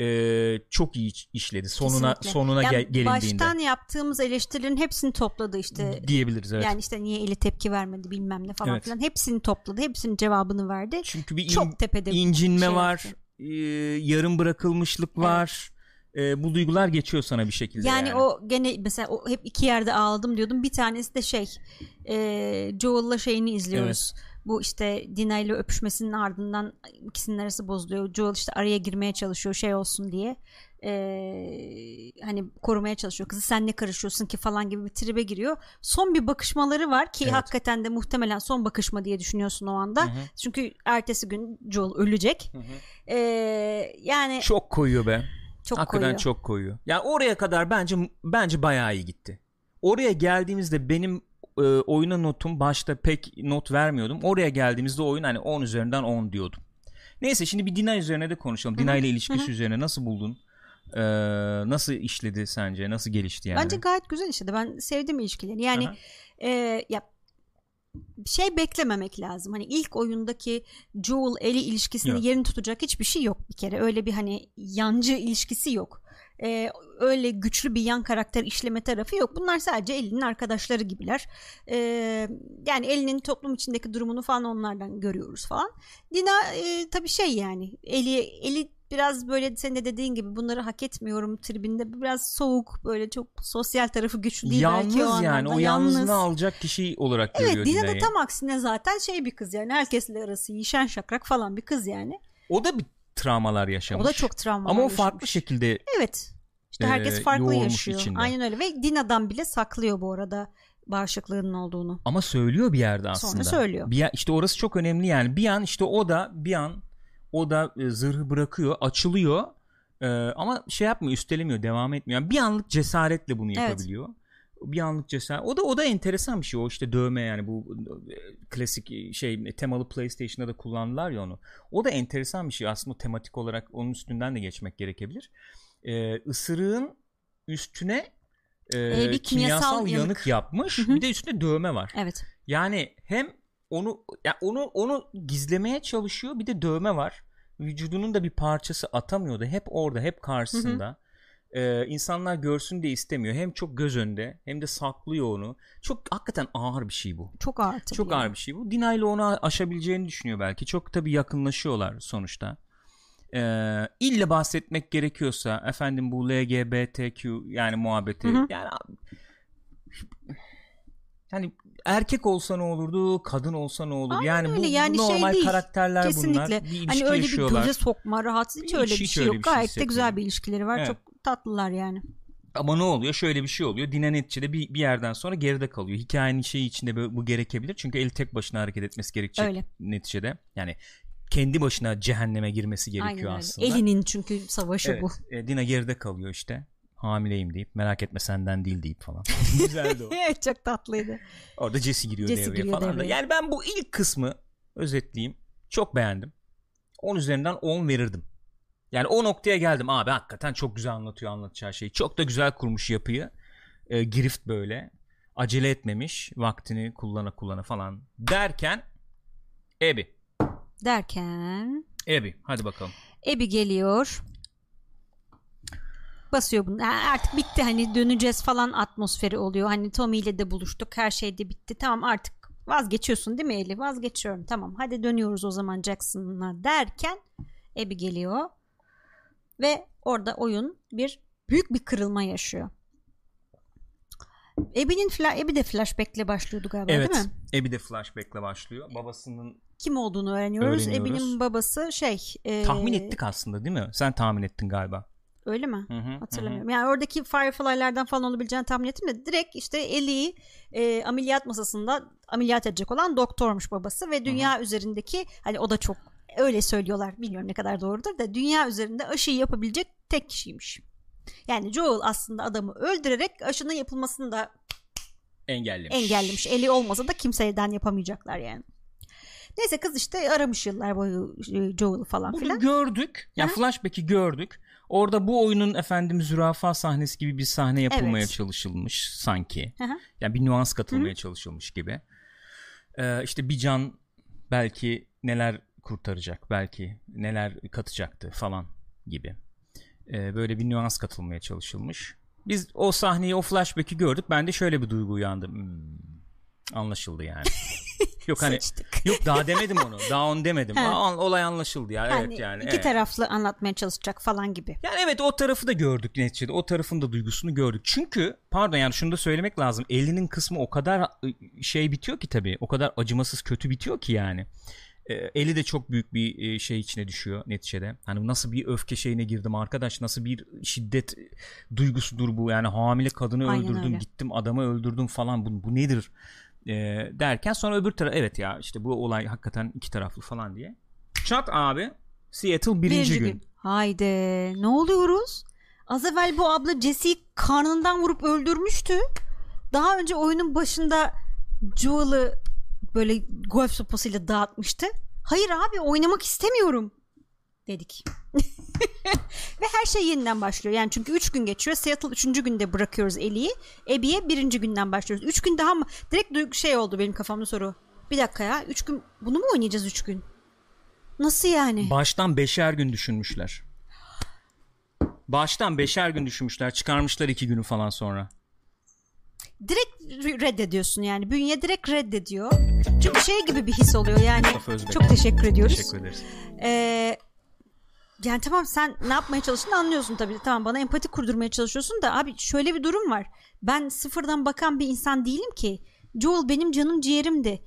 eee, çok iyi iş- işledi. Sonuna Kesinlikle. sonuna Yani gel- gelindiğinde Baştan yaptığımız eleştirilerin hepsini topladı işte. diyebiliriz evet. Yani işte niye eli tepki vermedi bilmem ne falan Evet. filan. Hepsini topladı. Hepsinin cevabını verdi. Çünkü bir in- Çok tepede incinme şey var. yaptı. eee, yarım bırakılmışlık var. Eee, bu duygular geçiyor sana bir şekilde Yani, yani. o gene mesela o hep iki yerde ağladım diyordum. Bir tanesi de şey e, Joel'la şeyini izliyoruz. Bu işte Dina ile öpüşmesinin ardından ikisinin arası bozuluyor. Joel işte araya girmeye çalışıyor şey olsun diye. E, hani korumaya çalışıyor. Kızı sen ne karışıyorsun ki falan gibi bir tribe giriyor. Son bir bakışmaları var ki Evet. hakikaten de muhtemelen son bakışma diye düşünüyorsun o anda. Hı hı. Çünkü ertesi gün Joel ölecek. Hı hı. E, yani Çok koyuyor be. çok Hakikaten koyuyor. çok koyuyor. Yani oraya kadar bence bence bayağı iyi gitti. Oraya geldiğimizde benim e, oyuna notum başta pek not vermiyordum. Oraya geldiğimizde oyun hani 10 üzerinden 10 diyordum. Neyse şimdi bir Dina üzerine de konuşalım. Dina ile ilişkisi üzerine nasıl buldun? Ee, nasıl işledi sence? Nasıl gelişti yani? Bence gayet güzel işledi. Ben sevdim ilişkileri. Yani Aha. e, ya şey beklememek lazım. Hani ilk oyundaki Joel Ellie ilişkisini Yok. yerini tutacak hiçbir şey yok bir kere. Öyle bir hani yancı ilişkisi yok. E, öyle güçlü bir yan karakter işleme tarafı yok. Bunlar sadece Ellie'nin arkadaşları gibiler. E, yani Ellie'nin toplum içindeki durumunu falan onlardan görüyoruz falan. Dina e, tabii şey yani Ellie, Ellie biraz böyle senin de dediğin gibi bunları hak etmiyorum tribinde biraz soğuk böyle çok sosyal tarafı güçlü değil Yalnız belki o yani anlamda. o yalnızlığını alacak kişi olarak görüyor Evet Dina da tam aksine zaten şey bir kız yani herkesle arası iyi şen şakrak falan bir kız yani. O da bir travmalar yaşamış. O da çok travma. Ama o farklı şekilde Evet. İşte herkes e, farklı yoğurmuş yaşıyor. içinde. Aynen öyle ve Dina'dan bile saklıyor bu arada bağışıklığının olduğunu. Ama söylüyor bir yerde aslında. Sonra söylüyor. Bir işte orası çok önemli yani. Bir an işte o da bir an o da e, zırhı bırakıyor, açılıyor. E, ama şey yapmıyor, üstelemiyor, devam etmiyor. Yani bir anlık cesaretle bunu Evet. Bir anlık cesaret. O da o da enteresan bir şey. O işte dövme yani bu e, klasik şey temalı PlayStation'da da kullandılar ya onu. O da enteresan bir şey. Aslında tematik olarak onun üstünden de geçmek gerekebilir. E, ısırığın üstüne e, Ee, bir kimyasal kimyasal yanık, yanık. yapmış. Hı hı. Bir de üstünde dövme var. Evet. Yani hem onu ya onu onu gizlemeye çalışıyor bir de dövme var. Vücudunun da bir parçası atamıyordu. Hep orada, hep karşısında. Ee, insanlar görsün diye istemiyor. Hem çok göz önünde hem de saklıyor onu. Çok hakikaten ağır bir şey bu. Çok ağır tabii Çok yani. ağır bir şey bu. Dina ile onu aşabileceğini düşünüyor belki. Çok tabii yakınlaşıyorlar sonuçta. Ee, ille bahsetmek gerekiyorsa efendim bu LGBTQ yani muhabbeti Hı hı. yani yani erkek olsa ne olurdu, kadın olsa ne olur? Aynen yani bu, öyle. bu Yani şey normal değil. karakterler bunlar. Kesinlikle. Bir ilişki Hani öyle bir göze sokma, rahatsız hiç Hiç- öyle bir şey öyle yok. bir şey Gayet de güzel bir ilişkileri var. Evet. Çok tatlılar yani. Ama ne oluyor? Şöyle bir şey oluyor. Dina neticede bir, bir yerden sonra geride kalıyor. Hikayenin şeyi içinde bu, bu gerekebilir. Çünkü eli tek başına hareket etmesi gerekecek Öyle. neticede. Yani kendi başına cehenneme girmesi gerekiyor Aynen öyle. aslında. Elinin çünkü savaşı Evet, bu. e, Dina geride kalıyor işte. Hamileyim deyip merak etme senden değil deyip falan. (laughs) Güzeldi o. Evet çok tatlıydı. Orada Jesse giriyor Jesse devreye giriyor falan da. devreye. Yani ben bu ilk kısmı özetleyeyim. Çok beğendim. 10 üzerinden 10 verirdim. Yani o noktaya geldim. Abi hakikaten çok güzel anlatıyor anlatacağı şeyi. Çok da güzel kurmuş yapıyı. E, girift böyle. Acele etmemiş. Vaktini kullana kullana falan. Derken Ebi. Derken Ebi. Hadi bakalım. Ebi geliyor. Basıyor bunu. Ha, artık bitti hani döneceğiz falan atmosferi oluyor. Hani Tommy ile de buluştuk. Her şey de bitti. Tamam artık vazgeçiyorsun değil mi Eli? Vazgeçiyorum. Tamam hadi dönüyoruz o zaman Jackson'a derken Ebi geliyor. Ve orada oyun bir büyük bir kırılma yaşıyor. Ebi'nin fla Ebi de flashback'le başlıyordu galiba Evet. değil mi? Ebi de flashback'le başlıyor. Babasının Kim olduğunu öğreniyoruz. Öğreniyoruz. Ebi'nin babası şey. e, tahmin ettik aslında değil mi? Sen tahmin ettin galiba. Öyle mi? Hı hı, Hatırlamıyorum. Yani oradaki Firefly'lerden falan olabileceğini tahmin ettim de direkt işte Ellie'yi e, ameliyat masasında ameliyat edecek olan doktormuş babası ve dünya üzerindeki hani o da çok öyle söylüyorlar. Bilmiyorum ne kadar doğrudur da dünya üzerinde aşıyı yapabilecek tek kişiymiş. Yani Joel aslında adamı öldürerek aşının yapılmasını da engellemiş. engellemiş. Eli olmasa da kimseden yapamayacaklar yani. Neyse kız işte aramış yıllar boyu e, Joel'ı falan Bunu filan. gördük. Ya Aha. flashback'i gördük. Orada bu oyunun efendim zürafa sahnesi gibi bir sahne yapılmaya Evet. çalışılmış sanki. Hı hı. Yani bir nüans katılmaya çalışılmış gibi. Ee, işte bir can belki neler kurtaracak, belki neler katacaktı falan gibi. Ee, böyle bir nüans katılmaya çalışılmış. Biz o sahneyi, o flashback'i gördük. Ben de şöyle bir duygu uyandım. Hmm, anlaşıldı yani. (laughs) yok hani Sıçtık. yok daha demedim onu. Daha onu demedim. Aa, olay anlaşıldı ya. Yani evet yani. iki evet. taraflı anlatmaya çalışacak falan gibi. Yani evet o tarafı da gördük neticede. O tarafın da duygusunu gördük. Çünkü pardon yani şunu da söylemek lazım. Elinin kısmı o kadar ı, şey bitiyor ki tabii. O kadar acımasız kötü bitiyor ki yani. Ee, eli de çok büyük bir e, şey içine düşüyor neticede. Hani nasıl bir öfke şeyine girdim arkadaş nasıl bir şiddet e, duygusudur bu yani hamile kadını Aynen öldürdüm öyle. gittim adamı öldürdüm falan bu, bu nedir Ee, derken sonra öbür taraf evet ya işte bu olay hakikaten iki taraflı falan diye. Çat abi Seattle birinci, gün. Haydi ne oluyoruz? Az evvel bu abla Jesse'yi karnından vurup öldürmüştü. Daha önce oyunun başında Joel'ı böyle golf sopasıyla dağıtmıştı. Hayır abi oynamak istemiyorum dedik. (laughs) Ve her şey yeniden başlıyor. Yani çünkü 3 gün geçiyor. Seattle 3. günde bırakıyoruz Ellie'yi. Abby'ye 1. günden başlıyoruz. 3 gün daha mı? Direkt şey oldu benim kafamda soru. Bir dakika ya 3 gün bunu mu oynayacağız 3 gün? Nasıl yani? Baştan beşer gün düşünmüşler. Baştan beşer gün düşünmüşler. Çıkarmışlar iki günü falan sonra. Direkt re- reddediyorsun yani. Bünye direkt reddediyor. Çünkü şey gibi bir his oluyor yani. Çok teşekkür ediyoruz. Teşekkür ederiz. Ee, yani tamam sen ne yapmaya çalıştığını anlıyorsun tabii. Tamam bana empati kurdurmaya çalışıyorsun da abi şöyle bir durum var. Ben sıfırdan bakan bir insan değilim ki. Joel benim canım ciğerimdi.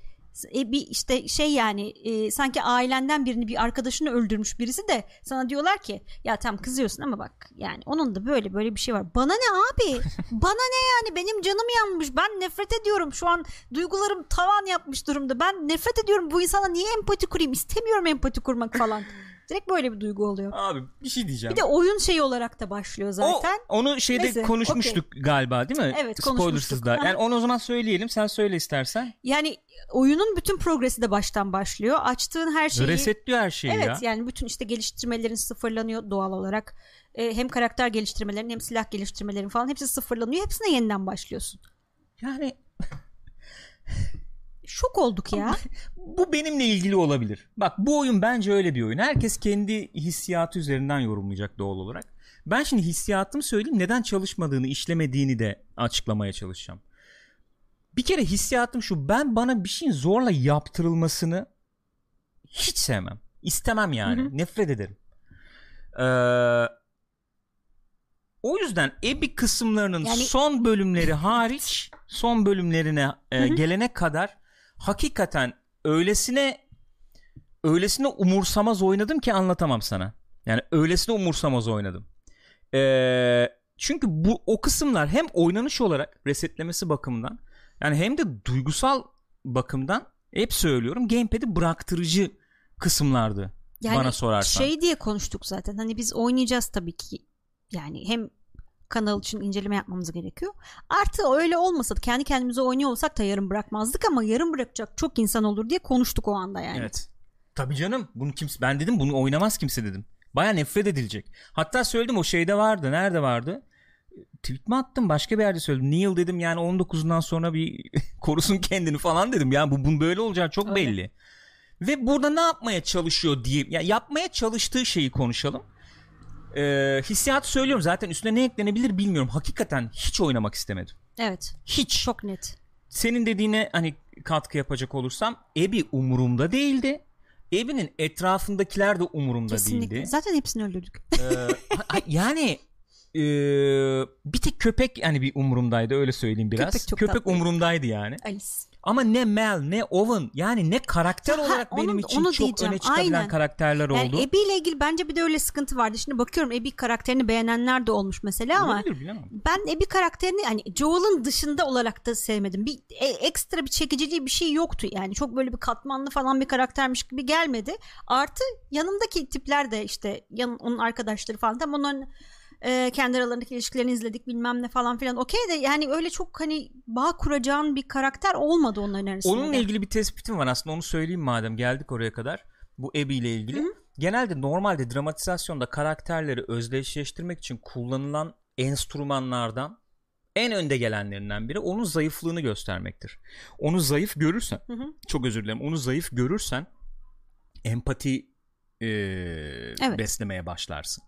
E, bir işte şey yani e, sanki ailenden birini bir arkadaşını öldürmüş birisi de sana diyorlar ki ya tam kızıyorsun ama bak yani onun da böyle böyle bir şey var. Bana ne abi? (laughs) Bana ne yani benim canım yanmış. Ben nefret ediyorum. Şu an duygularım tavan yapmış durumda. Ben nefret ediyorum. Bu insana niye empati kurayım? İstemiyorum empati kurmak falan. (laughs) Direkt böyle bir duygu oluyor. Abi bir şey diyeceğim. Bir de oyun şeyi olarak da başlıyor zaten. O, onu şeyde Neyse, konuşmuştuk galiba değil mi? Evet, Spoilersız da. Yani onu o zaman söyleyelim. Sen söyle istersen. Yani oyunun bütün progresi de baştan başlıyor. Açtığın her şeyi Resetliyor her şeyi Evet ya. yani bütün işte geliştirmelerin sıfırlanıyor doğal olarak. Ee, hem karakter geliştirmelerin hem silah geliştirmelerin falan hepsi sıfırlanıyor. Hepsine yeniden başlıyorsun. Yani Şok olduk ya. bu benimle ilgili olabilir. Bak bu oyun bence öyle bir oyun. Herkes kendi hissiyatı üzerinden yorumlayacak doğal olarak. Ben şimdi hissiyatımı söyleyeyim. Neden çalışmadığını, işlemediğini de açıklamaya çalışacağım. Bir kere hissiyatım şu. Ben bana bir şeyin zorla yaptırılmasını hiç sevmem. İstemem yani. Hı hı. Nefret ederim. Ee, o yüzden Abby kısımlarının Yani- son bölümleri (laughs) hariç son bölümlerine e, gelene kadar hakikaten öylesine öylesine umursamaz oynadım ki anlatamam sana. Yani öylesine umursamaz oynadım. Ee, çünkü bu o kısımlar hem oynanış olarak resetlemesi bakımından yani hem de duygusal bakımdan hep söylüyorum gamepad'i bıraktırıcı kısımlardı Yani bana sorarsan. Şey diye konuştuk zaten. Hani biz oynayacağız tabii ki. Yani hem kanal için inceleme yapmamız gerekiyor. Artı öyle olmasa da kendi kendimize oynuyor olsak da yarım bırakmazdık ama yarım bırakacak çok insan olur diye konuştuk o anda yani. Evet. Tabii canım. Bunu kimse ben dedim bunu oynamaz kimse dedim. Baya nefret edilecek. Hatta söyledim o şeyde vardı. Nerede vardı? Tweet mi attım? Başka bir yerde söyledim. Neil dedim yani 19'undan sonra bir (laughs) korusun kendini falan dedim. Ya bu bunun böyle olacağı çok Öyle. belli. Ve burada ne yapmaya çalışıyor diye ya yapmaya çalıştığı şeyi konuşalım. Ee, hissiyatı söylüyorum zaten üstüne ne eklenebilir bilmiyorum. Hakikaten hiç oynamak istemedim. Evet. Hiç. Çok net. senin dediğine hani katkı yapacak olursam Ebi umurumda değildi. Ebi'nin etrafındakiler de umurumda Kesinlikle. değildi. Zaten hepsini öldürdük. Ee, yani e, bir tek köpek yani bir umurumdaydı öyle söyleyeyim biraz. Köpek çok köpek tatlıydı. umurumdaydı yani. Alice. Ama ne Mel ne Owen yani ne karakter Ha, olarak onu- benim için onu çok diyeceğim. öne çıkabilen Aynen. karakterler oldu. Yani Abby ile ilgili bence bir de öyle sıkıntı vardı. Şimdi bakıyorum Abby karakterini beğenenler de olmuş mesela ama Olabilir, bilemem. ben Abby karakterini hani Joel'ın dışında olarak da sevmedim. Bir e, ekstra bir çekiciliği bir şey yoktu yani. Çok böyle bir katmanlı falan bir karaktermiş gibi gelmedi. Artı yanındaki tipler de işte yan, onun arkadaşları falan tam onların e, kendi aralarındaki ilişkilerini izledik bilmem ne falan filan. Okey de yani öyle çok hani bağ kuracağın bir karakter olmadı onların arasında. Onunla ilgili bir tespitim var aslında onu söyleyeyim madem geldik oraya kadar. Bu Abby ile ilgili. Genelde normalde dramatizasyonda karakterleri özdeşleştirmek için kullanılan enstrümanlardan en önde gelenlerinden biri onun zayıflığını göstermektir. Onu zayıf görürsen, Hı hı. çok özür dilerim, onu zayıf görürsen empati e, beslemeye başlarsın.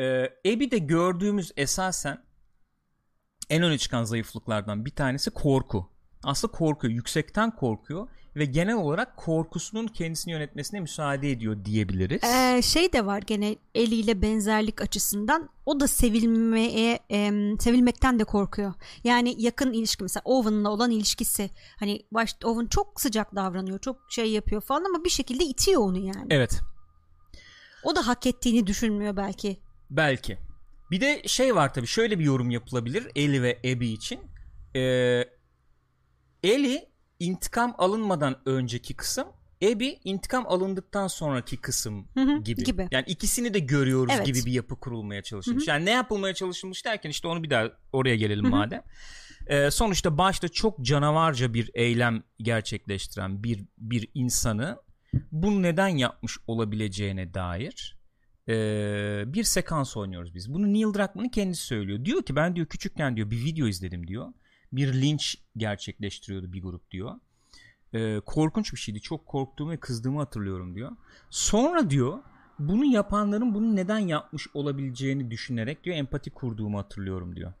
E, Abby'de gördüğümüz esasen en öne çıkan zayıflıklardan bir tanesi korku. Aslında korkuyor, yüksekten korkuyor ve genel olarak korkusunun kendisini yönetmesine müsaade ediyor diyebiliriz. Ee, şey de var gene Ellie ile benzerlik açısından o da sevilmeye em, sevilmekten de korkuyor. Yani yakın ilişki mesela Owen'la olan ilişkisi hani başta Owen çok sıcak davranıyor çok şey yapıyor falan ama bir şekilde itiyor onu yani. Evet, O da hak ettiğini düşünmüyor belki. Belki. Bir de şey var tabii şöyle bir yorum yapılabilir Ellie ve Abby için. Ee, Ellie intikam alınmadan önceki kısım Abby intikam alındıktan sonraki kısım Hı hı, gibi. gibi. Yani ikisini de görüyoruz Evet. gibi bir yapı kurulmaya çalışılmış. Yani ne yapılmaya çalışılmış derken işte onu bir daha oraya gelelim madem. Ee, sonuçta başta çok canavarca bir eylem gerçekleştiren bir bir insanı bunu neden yapmış olabileceğine dair ee, bir sekans oynuyoruz biz. Bunu Neil Druckmann'ın kendisi söylüyor. Diyor ki ben diyor küçükken diyor bir video izledim diyor. Bir linç gerçekleştiriyordu bir grup diyor. Ee, korkunç bir şeydi. Çok korktuğumu ve kızdığımı hatırlıyorum diyor. Sonra diyor bunu yapanların bunu neden yapmış olabileceğini düşünerek diyor empati kurduğumu hatırlıyorum diyor.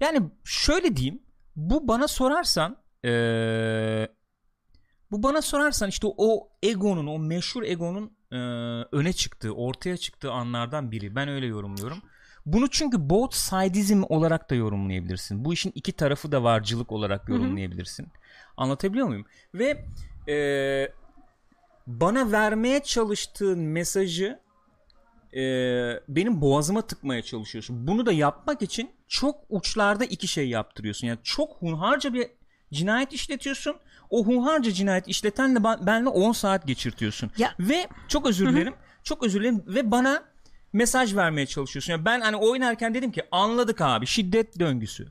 Yani şöyle diyeyim bu bana sorarsan ee, bu bana sorarsan işte o egonun o meşhur egonun ee, öne çıktığı ortaya çıktığı anlardan biri ben öyle yorumluyorum. Bunu çünkü both sidism olarak da yorumlayabilirsin. Bu işin iki tarafı da varcılık olarak yorumlayabilirsin. Anlatabiliyor muyum? Ve ee, bana vermeye çalıştığın mesajı e, benim boğazıma tıkmaya çalışıyorsun. Bunu da yapmak için çok uçlarda iki şey yaptırıyorsun. Yani çok hunharca bir cinayet işletiyorsun. O hunharca cinayet işletenle ben- benle 10 saat geçirtiyorsun. Ya- Ve çok özür dilerim. Çok özür dilerim ve bana mesaj vermeye çalışıyorsun. Yani ben hani oynarken dedim ki anladık abi şiddet döngüsü.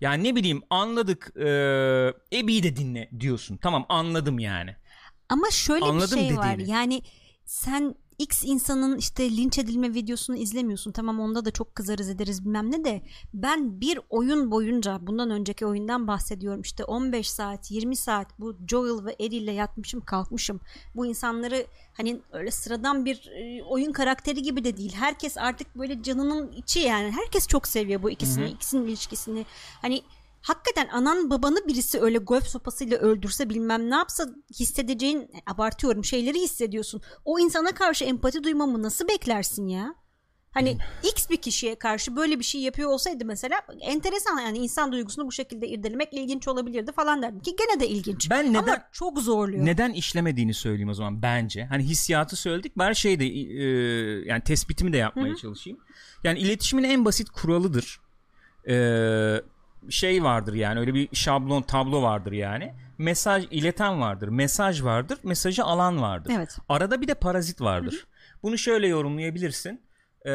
Yani ne bileyim anladık e, Ebi'yi de dinle diyorsun. Tamam anladım yani. Ama şöyle Anladım bir şey var. dediğini. Yani sen X insanın işte linç edilme videosunu izlemiyorsun. Tamam onda da çok kızarız ederiz bilmem ne de ben bir oyun boyunca bundan önceki oyundan bahsediyorum. İşte 15 saat 20 saat bu Joel ve Ellie ile yatmışım kalkmışım. Bu insanları hani öyle sıradan bir e, oyun karakteri gibi de değil. Herkes artık böyle canının içi yani. Herkes çok seviyor bu ikisini, ikisinin ilişkisini. Hani hakikaten anan babanı birisi öyle golf sopasıyla öldürse bilmem ne yapsa hissedeceğin abartıyorum şeyleri hissediyorsun. O insana karşı empati duymamı nasıl beklersin ya? Hani X bir kişiye karşı böyle bir şey yapıyor olsaydı mesela enteresan yani insan duygusunu bu şekilde irdelemek ilginç olabilirdi falan derdim ki gene de ilginç. Ben neden Ama çok zorluyor. neden işlemediğini söyleyeyim o zaman bence. Hani hissiyatı söyledik. Bari şey de e, yani tespitimi de yapmaya çalışayım. Yani iletişimin en basit kuralıdır. E, şey vardır yani öyle bir şablon tablo vardır yani. Mesaj ileten vardır, mesaj vardır, mesajı alan vardır. Evet. Arada bir de parazit vardır. Bunu şöyle yorumlayabilirsin. Ee,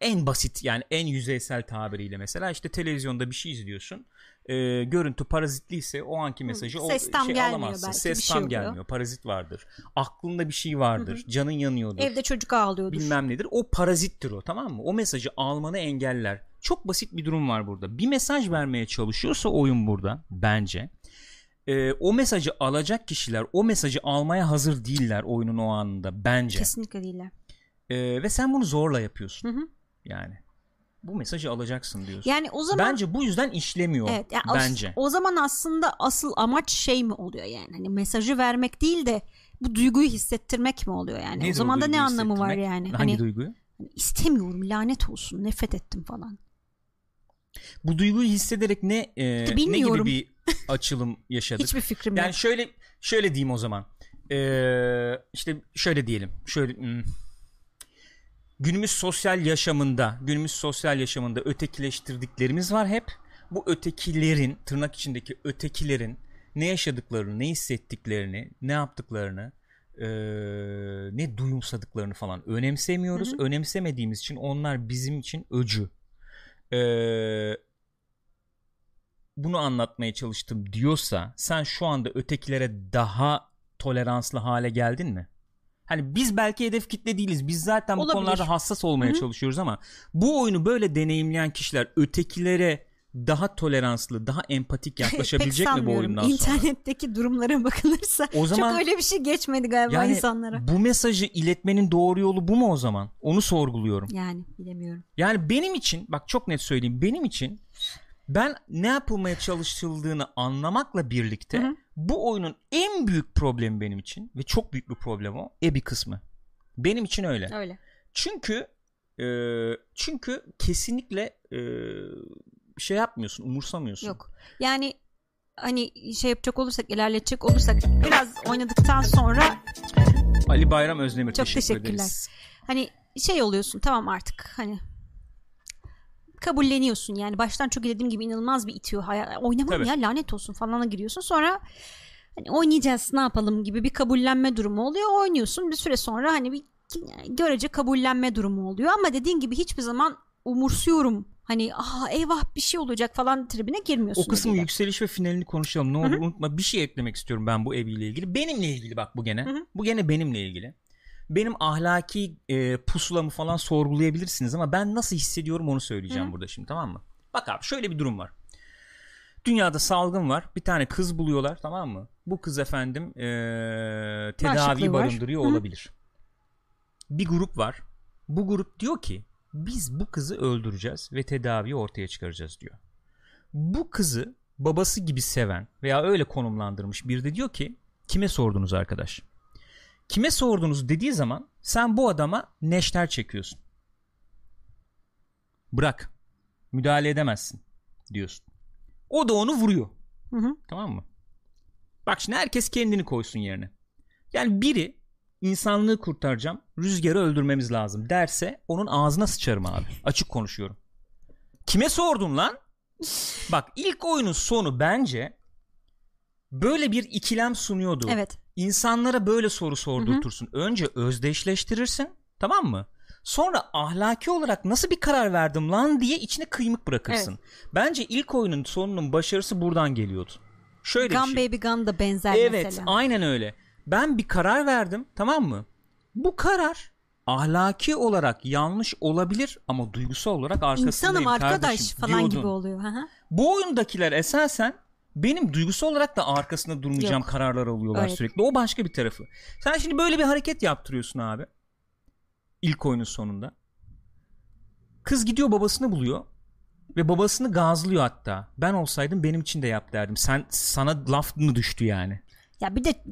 en basit yani en yüzeysel tabiriyle mesela işte televizyonda bir şey izliyorsun. Ee, görüntü parazitliyse o anki mesajı o Ses tam şey gelmiyor alamazsın. belki, Ses şey tam oluyor. gelmiyor. Parazit vardır. Aklında bir şey vardır. Canın yanıyordur. Evde çocuk ağlıyordur. bilmem nedir. O parazittir o tamam mı? O mesajı almanı engeller. Çok basit bir durum var burada. Bir mesaj vermeye çalışıyorsa oyun burada bence. Ee, o mesajı alacak kişiler o mesajı almaya hazır değiller oyunun o anında bence. Kesinlikle değiller. Ee, ve sen bunu zorla yapıyorsun. Hı hı. Yani bu mesajı alacaksın diyorsun. Yani o zaman bence bu yüzden işlemiyor Evet, yani bence. o zaman aslında asıl amaç şey mi oluyor yani? Hani mesajı vermek değil de bu duyguyu hissettirmek mi oluyor yani? Nedir o zaman da ne anlamı var yani? Hangi Hani, duyguyu? hani istemiyorum lanet olsun nefret ettim falan. Bu duyguyu hissederek ne e, ne gibi bir açılım (laughs) yaşadık. Hiçbir fikrim yani yok. şöyle şöyle diyeyim o zaman. Ee, işte şöyle diyelim. Şöyle hmm. günümüz sosyal yaşamında, günümüz sosyal yaşamında ötekileştirdiklerimiz var hep. Bu ötekilerin, tırnak içindeki ötekilerin ne yaşadıklarını, ne hissettiklerini, ne yaptıklarını, e, ne duyumsadıklarını falan önemsemiyoruz. Hı hı. Önemsemediğimiz için onlar bizim için öcü. Ee, bunu anlatmaya çalıştım diyorsa sen şu anda ötekilere daha toleranslı hale geldin mi? Hani biz belki hedef kitle değiliz. Biz zaten bu Olabilir. konularda hassas olmaya Hı hı. çalışıyoruz ama bu oyunu böyle deneyimleyen kişiler ötekilere daha toleranslı, daha empatik (laughs) yaklaşabilecek mi bu oyundan sonra? İnternetteki durumlara bakılırsa O zaman- çok öyle bir şey geçmedi galiba Yani insanlara. bu mesajı iletmenin doğru yolu bu mu o zaman? Onu sorguluyorum. Yani bilemiyorum. Yani benim için bak çok net söyleyeyim benim için ben ne yapılmaya çalışıldığını anlamakla birlikte Hı hı. bu oyunun en büyük problemi benim için ve çok büyük bir problem o Ebi kısmı. Benim için öyle. Öyle. Çünkü e, çünkü kesinlikle e, şey yapmıyorsun, umursamıyorsun. Yok. Yani hani şey yapacak olursak ilerletecek olursak biraz oynadıktan sonra Ali Bayram Özdemir Çok teşekkür teşekkürler. ederiz. hani şey oluyorsun tamam artık hani kabulleniyorsun yani baştan çok dediğim gibi inanılmaz bir itiyor hayal oynamam Tabii. ya lanet olsun falana giriyorsun sonra hani oynayacağız ne yapalım gibi bir kabullenme durumu oluyor oynuyorsun bir süre sonra hani bir görece kabullenme durumu oluyor ama dediğin gibi hiçbir zaman umursuyorum hani aa eyvah bir şey olacak falan tribine girmiyorsun. O kısmın öyle. yükseliş ve finalini konuşalım. Ne olur unutma bir şey eklemek istiyorum ben bu Ebi ile ilgili. Benimle ilgili bak bu gene. Hı hı. Bu gene benimle ilgili. Benim ahlaki e, pusulamı falan sorgulayabilirsiniz ama ben nasıl hissediyorum onu söyleyeceğim Hı. burada şimdi tamam mı? Bak abi şöyle bir durum var. Dünyada salgın var. Bir tane kız buluyorlar tamam mı? Bu kız efendim e, tedavi var. barındırıyor Hı. olabilir. Bir grup var. Bu grup diyor ki biz bu kızı öldüreceğiz ve tedaviyi ortaya çıkaracağız diyor. Bu kızı babası gibi seven veya öyle konumlandırmış bir de diyor ki kime sordunuz arkadaş? Kime sordunuz dediği zaman sen bu adama neşter çekiyorsun. Bırak. Müdahale edemezsin diyorsun. O da onu vuruyor. Hı hı. Tamam mı? Bak şimdi herkes kendini koysun yerine. Yani biri insanlığı kurtaracağım, rüzgarı öldürmemiz lazım derse onun ağzına sıçarım abi. (laughs) Açık konuşuyorum. Kime sordun lan? Bak ilk oyunun sonu bence böyle bir ikilem sunuyordu. Evet. İnsanlara böyle soru sordurtursun. Önce özdeşleştirirsin tamam mı? Sonra ahlaki olarak nasıl bir karar verdim lan diye içine kıymık bırakırsın. Bence ilk oyunun sonunun başarısı buradan geliyordu. Şöyle Gun şey. Baby Gun da benzer Evet mesela. aynen öyle. Ben bir karar verdim tamam mı? Bu karar ahlaki olarak yanlış olabilir ama duygusal olarak arkasındayım İnsanım arkadaş kardeşim falan diyordun. gibi oluyor. Bu oyundakiler esasen benim duygusal olarak da arkasında durmayacağım Yok. kararlar alıyorlar Evet. sürekli. O başka bir tarafı. Sen şimdi böyle bir hareket yaptırıyorsun abi. İlk oyunun sonunda. Kız gidiyor babasını buluyor ve babasını gazlıyor hatta. Ben olsaydım benim için de yap derdim. Sen sana laf mı düştü yani? Ya bir de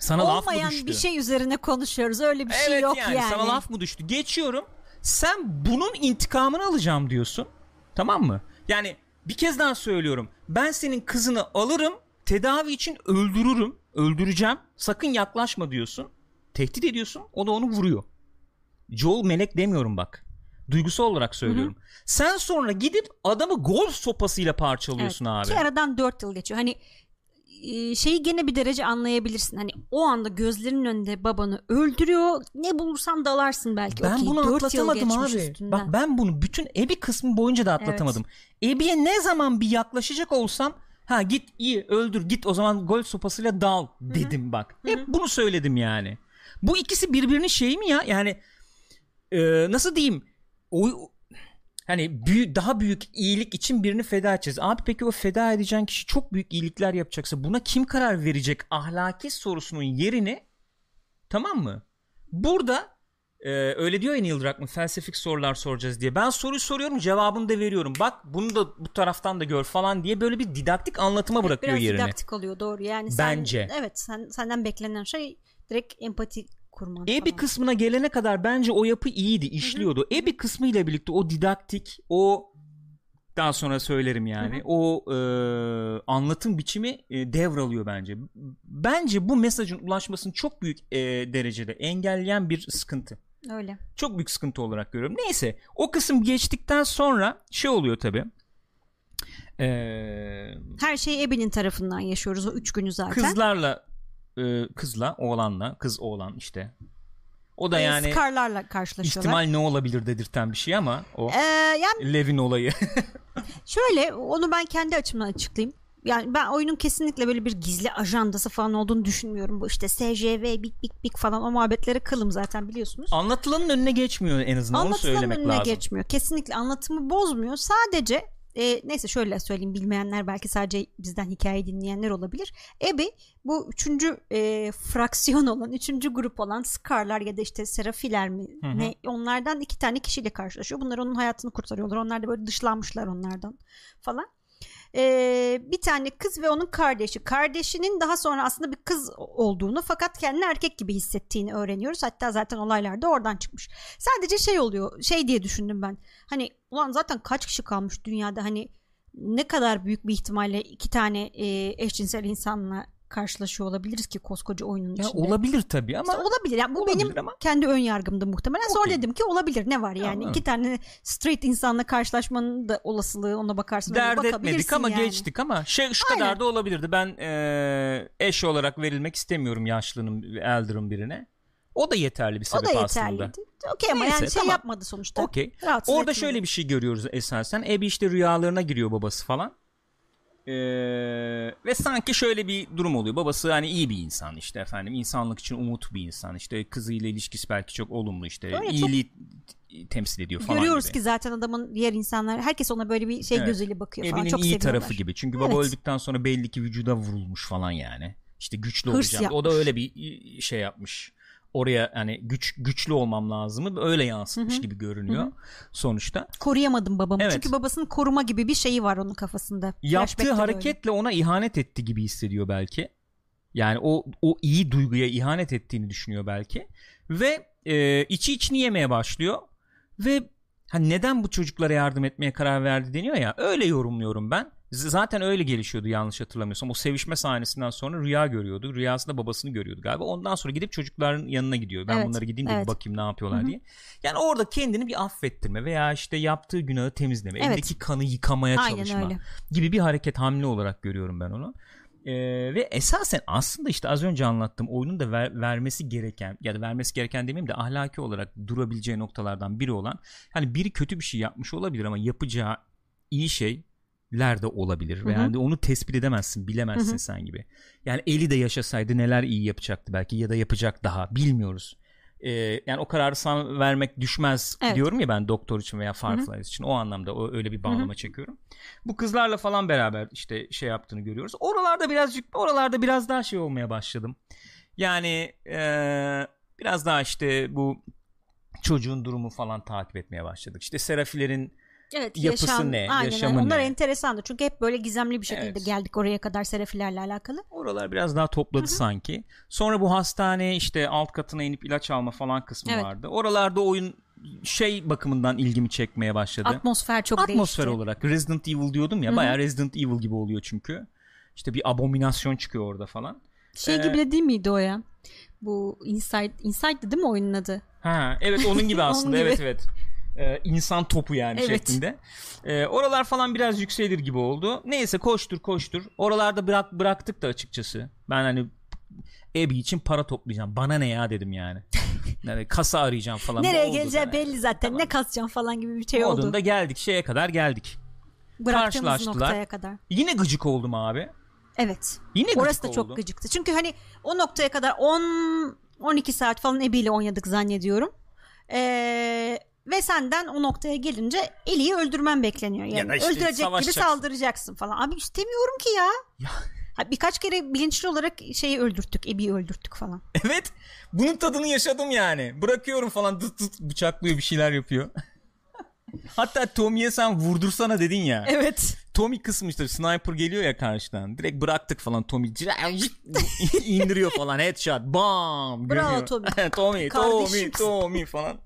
Sana laf mı olmayan düştü? bir şey üzerine konuşuyoruz. Öyle bir evet şey yok yani, yani. sana laf mı düştü? Geçiyorum. Sen bunun intikamını alacağım diyorsun. Tamam mı? Yani bir kez daha söylüyorum. Ben senin kızını alırım, tedavi için öldürürüm, öldüreceğim. Sakın yaklaşma diyorsun. Tehdit ediyorsun. O da onu vuruyor. Joel melek demiyorum bak. Duygusal olarak söylüyorum. Sen sonra gidip adamı golf sopasıyla parçalıyorsun Evet. abi. Ki aradan 4 yıl geçiyor. Hani şeyi gene bir derece anlayabilirsin. Hani o anda gözlerinin önünde babanı öldürüyor. Ne bulursan dalarsın belki. Ben Okey, bunu atlatamadım abi. üstünden. Bak ben bunu bütün Ebi kısmı boyunca da atlatamadım. Ebi'ye ne zaman bir yaklaşacak olsam ha git iyi öldür git o zaman gol sopasıyla dal dedim bak. Hep bunu söyledim yani. Bu ikisi birbirinin şeyi mi ya? Yani e, nasıl diyeyim? O hani büyük, daha büyük iyilik için birini feda edeceğiz. Abi peki o feda edeceğin kişi çok büyük iyilikler yapacaksa buna kim karar verecek ahlaki sorusunun yerini tamam mı? Burada e, öyle diyor ya Neil Druckmann felsefik sorular soracağız diye. Ben soruyu soruyorum cevabını da veriyorum. Bak bunu da bu taraftan da gör falan diye böyle bir didaktik anlatıma bırakıyor Biraz yerine. didaktik oluyor doğru. Yani sen, Bence. Evet sen, senden beklenen şey direkt empati kurman Ebi falan. kısmına gelene kadar bence o yapı iyiydi, işliyordu. Ebi kısmı ile birlikte o didaktik, o Daha sonra söylerim yani. Hı hı. O e, anlatım biçimi e, devralıyor bence. Bence bu mesajın ulaşmasını çok büyük e, derecede engelleyen bir sıkıntı. Öyle. Çok büyük sıkıntı olarak görüyorum. Neyse o kısım geçtikten sonra şey oluyor tabii. Ee, Her şeyi Abby'nin tarafından yaşıyoruz o üç günü zaten. kızlarla e, kızla oğlanla kız oğlan işte. O da Ee, yani Scar'larla karşılaşıyorlar. ihtimal ne olabilir dedirten bir şey ama o Ee, yani Levin olayı. (laughs) şöyle onu ben kendi açımdan açıklayayım. Yani ben oyunun kesinlikle böyle bir gizli ajandası falan olduğunu düşünmüyorum. Bu işte SJV, Big Big Big falan o muhabbetlere kılım zaten biliyorsunuz. Anlatılanın önüne geçmiyor en azından onu Anlatılanın söylemek önüne lazım. geçmiyor. Kesinlikle anlatımı bozmuyor. Sadece e, neyse şöyle söyleyeyim bilmeyenler belki sadece bizden hikaye dinleyenler olabilir. Abby bu üçüncü e, fraksiyon olan, üçüncü grup olan Scar'lar ya da işte Serafiler mi Hı hı. ne onlardan iki tane kişiyle karşılaşıyor. Bunlar onun hayatını kurtarıyorlar. Onlar da böyle dışlanmışlar onlardan falan. E, bir tane kız ve onun kardeşi. Kardeşinin daha sonra aslında bir kız olduğunu fakat kendini erkek gibi hissettiğini öğreniyoruz. Hatta zaten olaylar da oradan çıkmış. Sadece şey oluyor şey diye düşündüm ben. Hani ulan zaten kaç kişi kalmış dünyada hani ne kadar büyük bir ihtimalle iki tane e, eşcinsel insanla karşılaşıyor olabiliriz ki koskoca oyunun Ya içinde. olabilir tabii ama İşte olabilir. Yani bu olabilir benim ama- kendi ön yargımdı muhtemelen. Sonra dedim ki olabilir ne var yani Tamam. iki tane straight insanla karşılaşmanın da olasılığı ona bakarsın. dert etmedik ama yani. geçtik ama şey şu Aynen. kadar da olabilirdi. Ben e, eş olarak verilmek istemiyorum yaşlının elder'ın birine. O da yeterli bir O sebep da aslında. yeterliydi. Okey ama Neyse, yani şey tamam. yapmadı sonuçta. Okey. Orada etmedi. şöyle bir şey görüyoruz esasen. Abby işte rüyalarına giriyor babası falan. Ee, ve sanki şöyle bir durum oluyor. Babası hani iyi bir insan işte efendim. insanlık için umut bir insan. İşte kızıyla ilişkisi belki çok olumlu işte. Öyle çok- iyiliği temsil ediyor falan Görüyoruz gibi. ki zaten adamın diğer insanlar herkes ona böyle bir şey Evet. gözüyle bakıyor falan. Abby'nin Çok iyi seviyorlar. tarafı gibi. Çünkü baba Evet. öldükten sonra belli ki vücuda vurulmuş falan yani. İşte güçlü Hırs olacağım. O da yapmış. öyle bir şey yapmış. Oraya hani güç güçlü olmam lazımı öyle yansıtmış Hı hı. gibi görünüyor sonuçta. Koruyamadım babamı. Evet. Çünkü babasının koruma gibi bir şeyi var onun kafasında. Yaptığı de öyle. hareketle ona ihanet etti gibi hissediyor belki. Yani o o iyi duyguya ihanet ettiğini düşünüyor belki ve e, içi içini yemeye başlıyor ve hani neden bu çocuklara yardım etmeye karar verdi deniyor ya öyle yorumluyorum ben. Zaten öyle gelişiyordu yanlış hatırlamıyorsam. O sevişme sahnesinden sonra rüya görüyordu. Rüyasında babasını görüyordu galiba. Ondan sonra gidip çocukların yanına gidiyor. Ben Evet, bunlara gideyim de evet. bakayım ne yapıyorlar Hı hı. diye. Yani orada kendini bir affettirme veya işte yaptığı günahı temizleme, Evet. elindeki kanı yıkamaya Aynen çalışma öyle. gibi bir hareket hamle olarak görüyorum ben onu. Ee, ve esasen aslında işte az önce anlattığım oyunun da ver- vermesi gereken ya da vermesi gereken demeyeyim de ahlaki olarak durabileceği noktalardan biri olan hani biri kötü bir şey yapmış olabilir ama yapacağı iyi şeyler de olabilir ve yani onu tespit edemezsin bilemezsin Hı hı. sen gibi. Yani Eli de yaşasaydı neler iyi yapacaktı belki ya da yapacak daha bilmiyoruz. Ee, yani o kararı sana vermek düşmez Evet. diyorum ya ben doktor için veya Fireflies için o anlamda o öyle bir bağlama çekiyorum. Bu kızlarla falan beraber işte şey yaptığını görüyoruz. Oralarda birazcık oralarda biraz daha şey olmaya başladım. Yani eee, biraz daha işte bu çocuğun durumu falan takip etmeye başladık. İşte Serafilerin Evet, Yapısı yaşam, ne, Aynen, yaşamı öyle. Onlar ne? enteresandı. Çünkü hep böyle gizemli bir şekilde Evet. geldik oraya kadar Serafilerle alakalı. oralar biraz daha topladı sanki. Sonra bu hastane işte alt katına inip ilaç alma falan kısmı Evet. vardı. Oralarda oyun şey bakımından ilgimi çekmeye başladı. Atmosfer çok Atmosfer değişti. olarak Resident Evil diyordum ya Hı hı. bayağı Resident Evil gibi oluyor çünkü. İşte bir abominasyon çıkıyor orada falan. Şey Ee, gibi de değil miydi o ya? Bu Inside, Inside'dı değil mi oyunun adı? Ha evet onun gibi (laughs) Onun aslında gibi. evet evet. Ee, insan topu yani Evet. şeklinde. Ee, oralar falan biraz yükselir gibi oldu. Neyse koştur koştur. Oralarda bırak bıraktık da açıkçası. Ben hani Abby için para toplayacağım. Bana ne ya dedim yani. (laughs) yani kasa arayacağım falan. Nereye geleceği da. belli zaten. Tamam. Ne kasacağım falan gibi bir şey oldu. Modunda geldik şeye kadar geldik. Bıraktığımız karşılaştılar. noktaya kadar. Yine gıcık oldum abi. Evet. Yine gıcık Orası da oldum. çok gıcıktı. Çünkü hani o noktaya kadar 10 12 saat falan Ebi ile oynadık zannediyorum. Ee, ve senden o noktaya gelince Eli'yi öldürmen bekleniyor. Yani Ya işte öldürecek gibi saldıracaksın falan. Abi istemiyorum ki ya. Ya. Ha, birkaç kere bilinçli olarak şeyi öldürttük. Ebi'yi öldürttük falan. (laughs) Evet. Bunun tadını yaşadım yani. Bırakıyorum falan dıt dıt bıçaklıyor bir şeyler yapıyor. (laughs) Hatta Tommy'ye sen vurdursana dedin ya. Evet. Tommy kısmıştır. Sniper geliyor ya karşıdan. Direkt bıraktık falan Tommy. (laughs) indiriyor falan. Headshot. Bam. Bravo. Tommy. Tommy, Tommy. Tommy falan.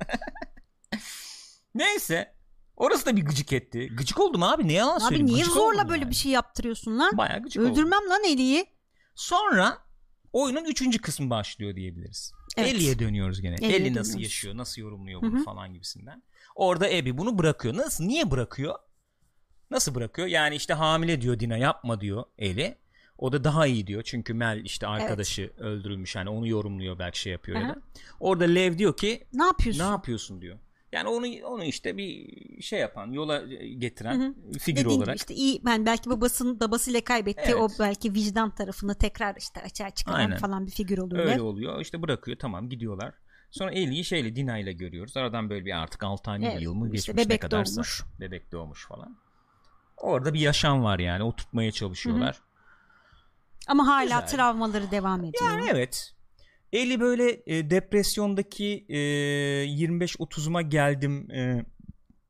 Neyse. Orası da bir gıcık etti. Gıcık oldum abi ne yalan Abi söyleyeyim. niye Gıcık zorla oldum böyle yani. bir şey yaptırıyorsun lan? Bayağı gıcık oldum. Öldürmem lan Eli'yi. Sonra oyunun üçüncü kısmı başlıyor diyebiliriz. Evet. Ellie dönüyoruz gene. Ellie'ye Ellie nasıl dönüyoruz. yaşıyor, nasıl yorumluyor bunu hı. falan gibisinden. Orada Abby bunu bırakıyor. Nasıl, niye bırakıyor? Nasıl bırakıyor? Yani işte hamile diyor Dina yapma diyor Ellie. O da daha iyi diyor. Çünkü Mel işte arkadaşı öldürülmüş. Yani onu yorumluyor belki şey yapıyor ya Aha. da. Orada Lev diyor ki Ne yapıyorsun? ne yapıyorsun diyor. Yani onu onu işte bir şey yapan, yola getiren Hı figür Dediğin gibi olarak. işte iyi ben belki babasının babasıyla kaybetti Evet. o belki vicdan tarafını tekrar işte açığa çıkaran Aynen. falan bir figür oluyor. Öyle oluyor. İşte bırakıyor tamam gidiyorlar. Sonra Ellie'yi şeyle Dina ile görüyoruz. Aradan böyle bir artık 6 ay Evet, yıl mı işte geçmiş ne bebek kadarsa. doğmuş. Bebek doğmuş falan. Orada bir yaşam var yani. Oturtmaya çalışıyorlar. Ama hala Güzel. travmaları devam ediyor. Yani evet. Ellie böyle e, depresyondaki e, 25-30'uma geldim e,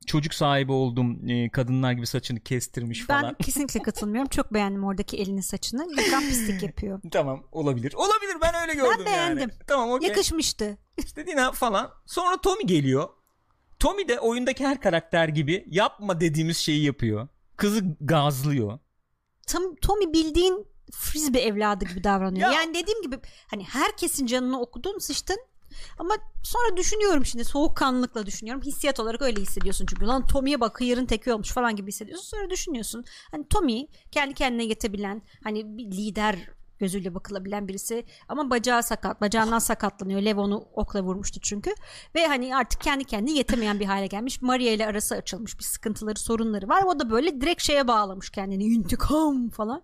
çocuk sahibi oldum e, kadınlar gibi saçını kestirmiş ben falan. (laughs) kesinlikle katılmıyorum. Çok beğendim oradaki elinin saçını. Gökhan pislik yapıyor. (laughs) tamam olabilir. Olabilir ben öyle gördüm yani. beğendim. Tamam okey. Yakışmıştı. İşte Dina falan. Sonra Tommy geliyor. Tommy de oyundaki her karakter gibi yapma dediğimiz şeyi yapıyor. Kızı gazlıyor. Tam Tommy bildiğin frisbee evladı gibi davranıyor. Ya. Yani dediğim gibi hani herkesin canını okudun sıçtın. Ama sonra düşünüyorum şimdi soğukkanlılıkla düşünüyorum. Hissiyat olarak öyle hissediyorsun çünkü. Lan Tommy'ye bak hıyarın teki olmuş falan gibi hissediyorsun. Sonra düşünüyorsun. Hani Tommy kendi kendine yetebilen hani bir lider gözüyle bakılabilen birisi ama bacağı sakat bacağından sakatlanıyor Lev onu okla vurmuştu çünkü ve hani artık kendi kendine yetemeyen bir hale gelmiş Maria ile arası açılmış bir sıkıntıları sorunları var o da böyle direkt şeye bağlamış kendini intikam falan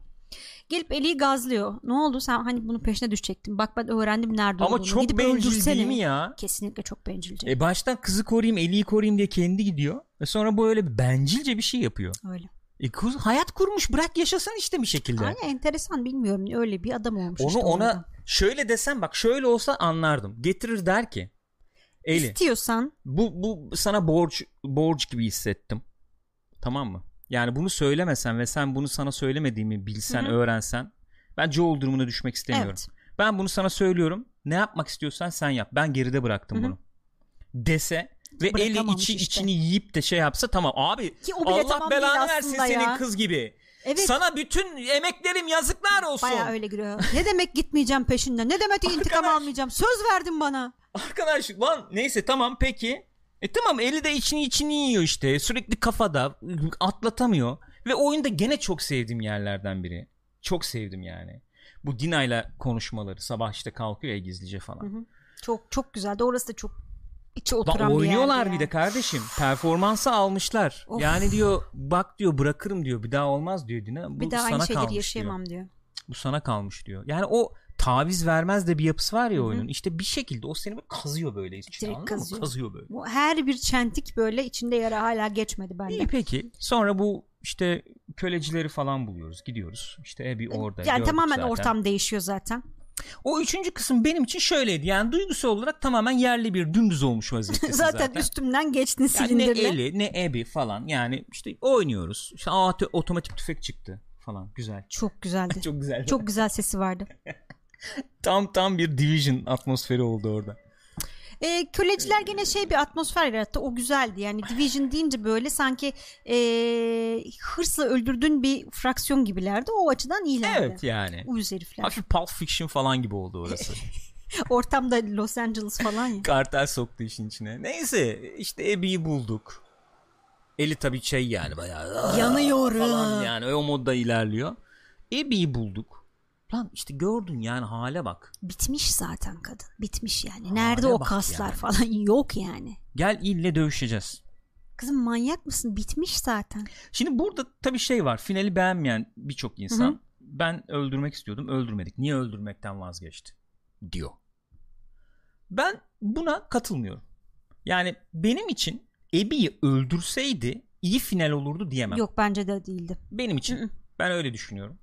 gelip Eli'yi gazlıyor ne oldu sen hani bunun peşine düşecektin bak ben öğrendim nerede Ama olduğunu çok Gidip bencil öldürsene. değil mi ya? kesinlikle çok bencilce E baştan kızı koruyayım, Ellie'yi koruyayım diye kendi gidiyor. Ve sonra böyle bir bencilce bir şey yapıyor. öyle E kız hayat kurmuş bırak yaşasın işte bir şekilde. Aynen enteresan bilmiyorum öyle bir adam olmuş Onu işte ona orada. şöyle desem bak şöyle olsa anlardım. Getirir der ki Eli İstiyorsan bu bu sana borç borç gibi hissettim. Tamam mı? Yani bunu söylemesen ve sen bunu sana söylemediğimi bilsen, Hı hı. öğrensen ben Joel durumuna düşmek istemiyorum. evet Ben bunu sana söylüyorum. Ne yapmak istiyorsan sen yap. Ben geride bıraktım Hı hı. bunu. Dese ve eli içi işte. içini yiyip de şey yapsa tamam abi. Allah tamam belanı versin aslında senin ya. kız gibi. evet Sana bütün emeklerim yazıklar olsun. Baya öyle giriyor. Ne demek gitmeyeceğim peşinden? Ne demek (laughs) intikam Arkadaş. almayacağım? Söz verdin bana. Arkadaş lan neyse tamam peki. E tamam eli de içini içini yiyor işte. Sürekli kafada atlatamıyor. Ve oyunda gene çok sevdiğim yerlerden biri. Çok sevdim yani. Bu Dina ile konuşmaları. Sabah işte kalkıyor ya gizlice falan. Hı hı. Çok çok güzeldi. Orası da çok içe Lan oturan bir oynuyorlar bir de kardeşim. Performansı almışlar. Of. Yani diyor bak diyor bırakırım diyor. Bir daha olmaz diyor Dina. Bu Bir daha sana aynı şeyleri yaşayamam diyor. diyor. Bu sana kalmış diyor. Yani o taviz vermez de bir yapısı var ya oyunun. İşte bir şekilde o seni böyle kazıyor böyle içine Direkt mı? kazıyor. Kazıyor böyle. Bu her bir çentik böyle içinde yara hala geçmedi bende. İyi peki. Sonra bu işte kölecileri falan buluyoruz. Gidiyoruz. İşte Abby orada. yani tamamen zaten. ortam değişiyor zaten. O üçüncü kısım benim için şöyleydi. Yani duygusal olarak tamamen yerli bir dümdüz olmuş vaziyettesin (laughs) zaten. zaten, üstümden geçtin Yani ne silindirle. Eli ne Abby falan. Yani işte oynuyoruz. İşte aa, otomatik tüfek çıktı falan. Güzel. Çok güzeldi. (laughs) Çok güzel. Çok güzel sesi vardı. (laughs) tam tam bir Division atmosferi oldu orada. E, köleciler gene şey bir atmosfer yarattı. O güzeldi. Yani Division deyince böyle sanki e, hırsla öldürdüğün bir fraksiyon gibilerdi. O açıdan iyilerdi. Evet yani. Uyuz herifler. Hafif Pulp Fiction falan gibi oldu orası. (laughs) Ortamda Los Angeles falan ya. Kartel soktu işin içine. Neyse işte Abby'yi bulduk. Eli tabii şey yani bayağı Yanıyorum. falan yani o modda ilerliyor. Abby'yi bulduk. Lan işte gördün yani hale bak. Bitmiş zaten kadın. Bitmiş yani. Nerede Hale o bak kaslar yani. falan (laughs) yok yani. Gel ille dövüşeceğiz. Kızım manyak mısın? Bitmiş zaten. Şimdi burada tabii şey var. Finali beğenmeyen birçok insan Hı hı. ben öldürmek istiyordum öldürmedik. Niye öldürmekten vazgeçti? Diyor. Ben buna katılmıyorum. Yani benim için Abby'yi öldürseydi iyi final olurdu diyemem. Yok bence de değildi. Benim için. Hı hı. Ben öyle düşünüyorum.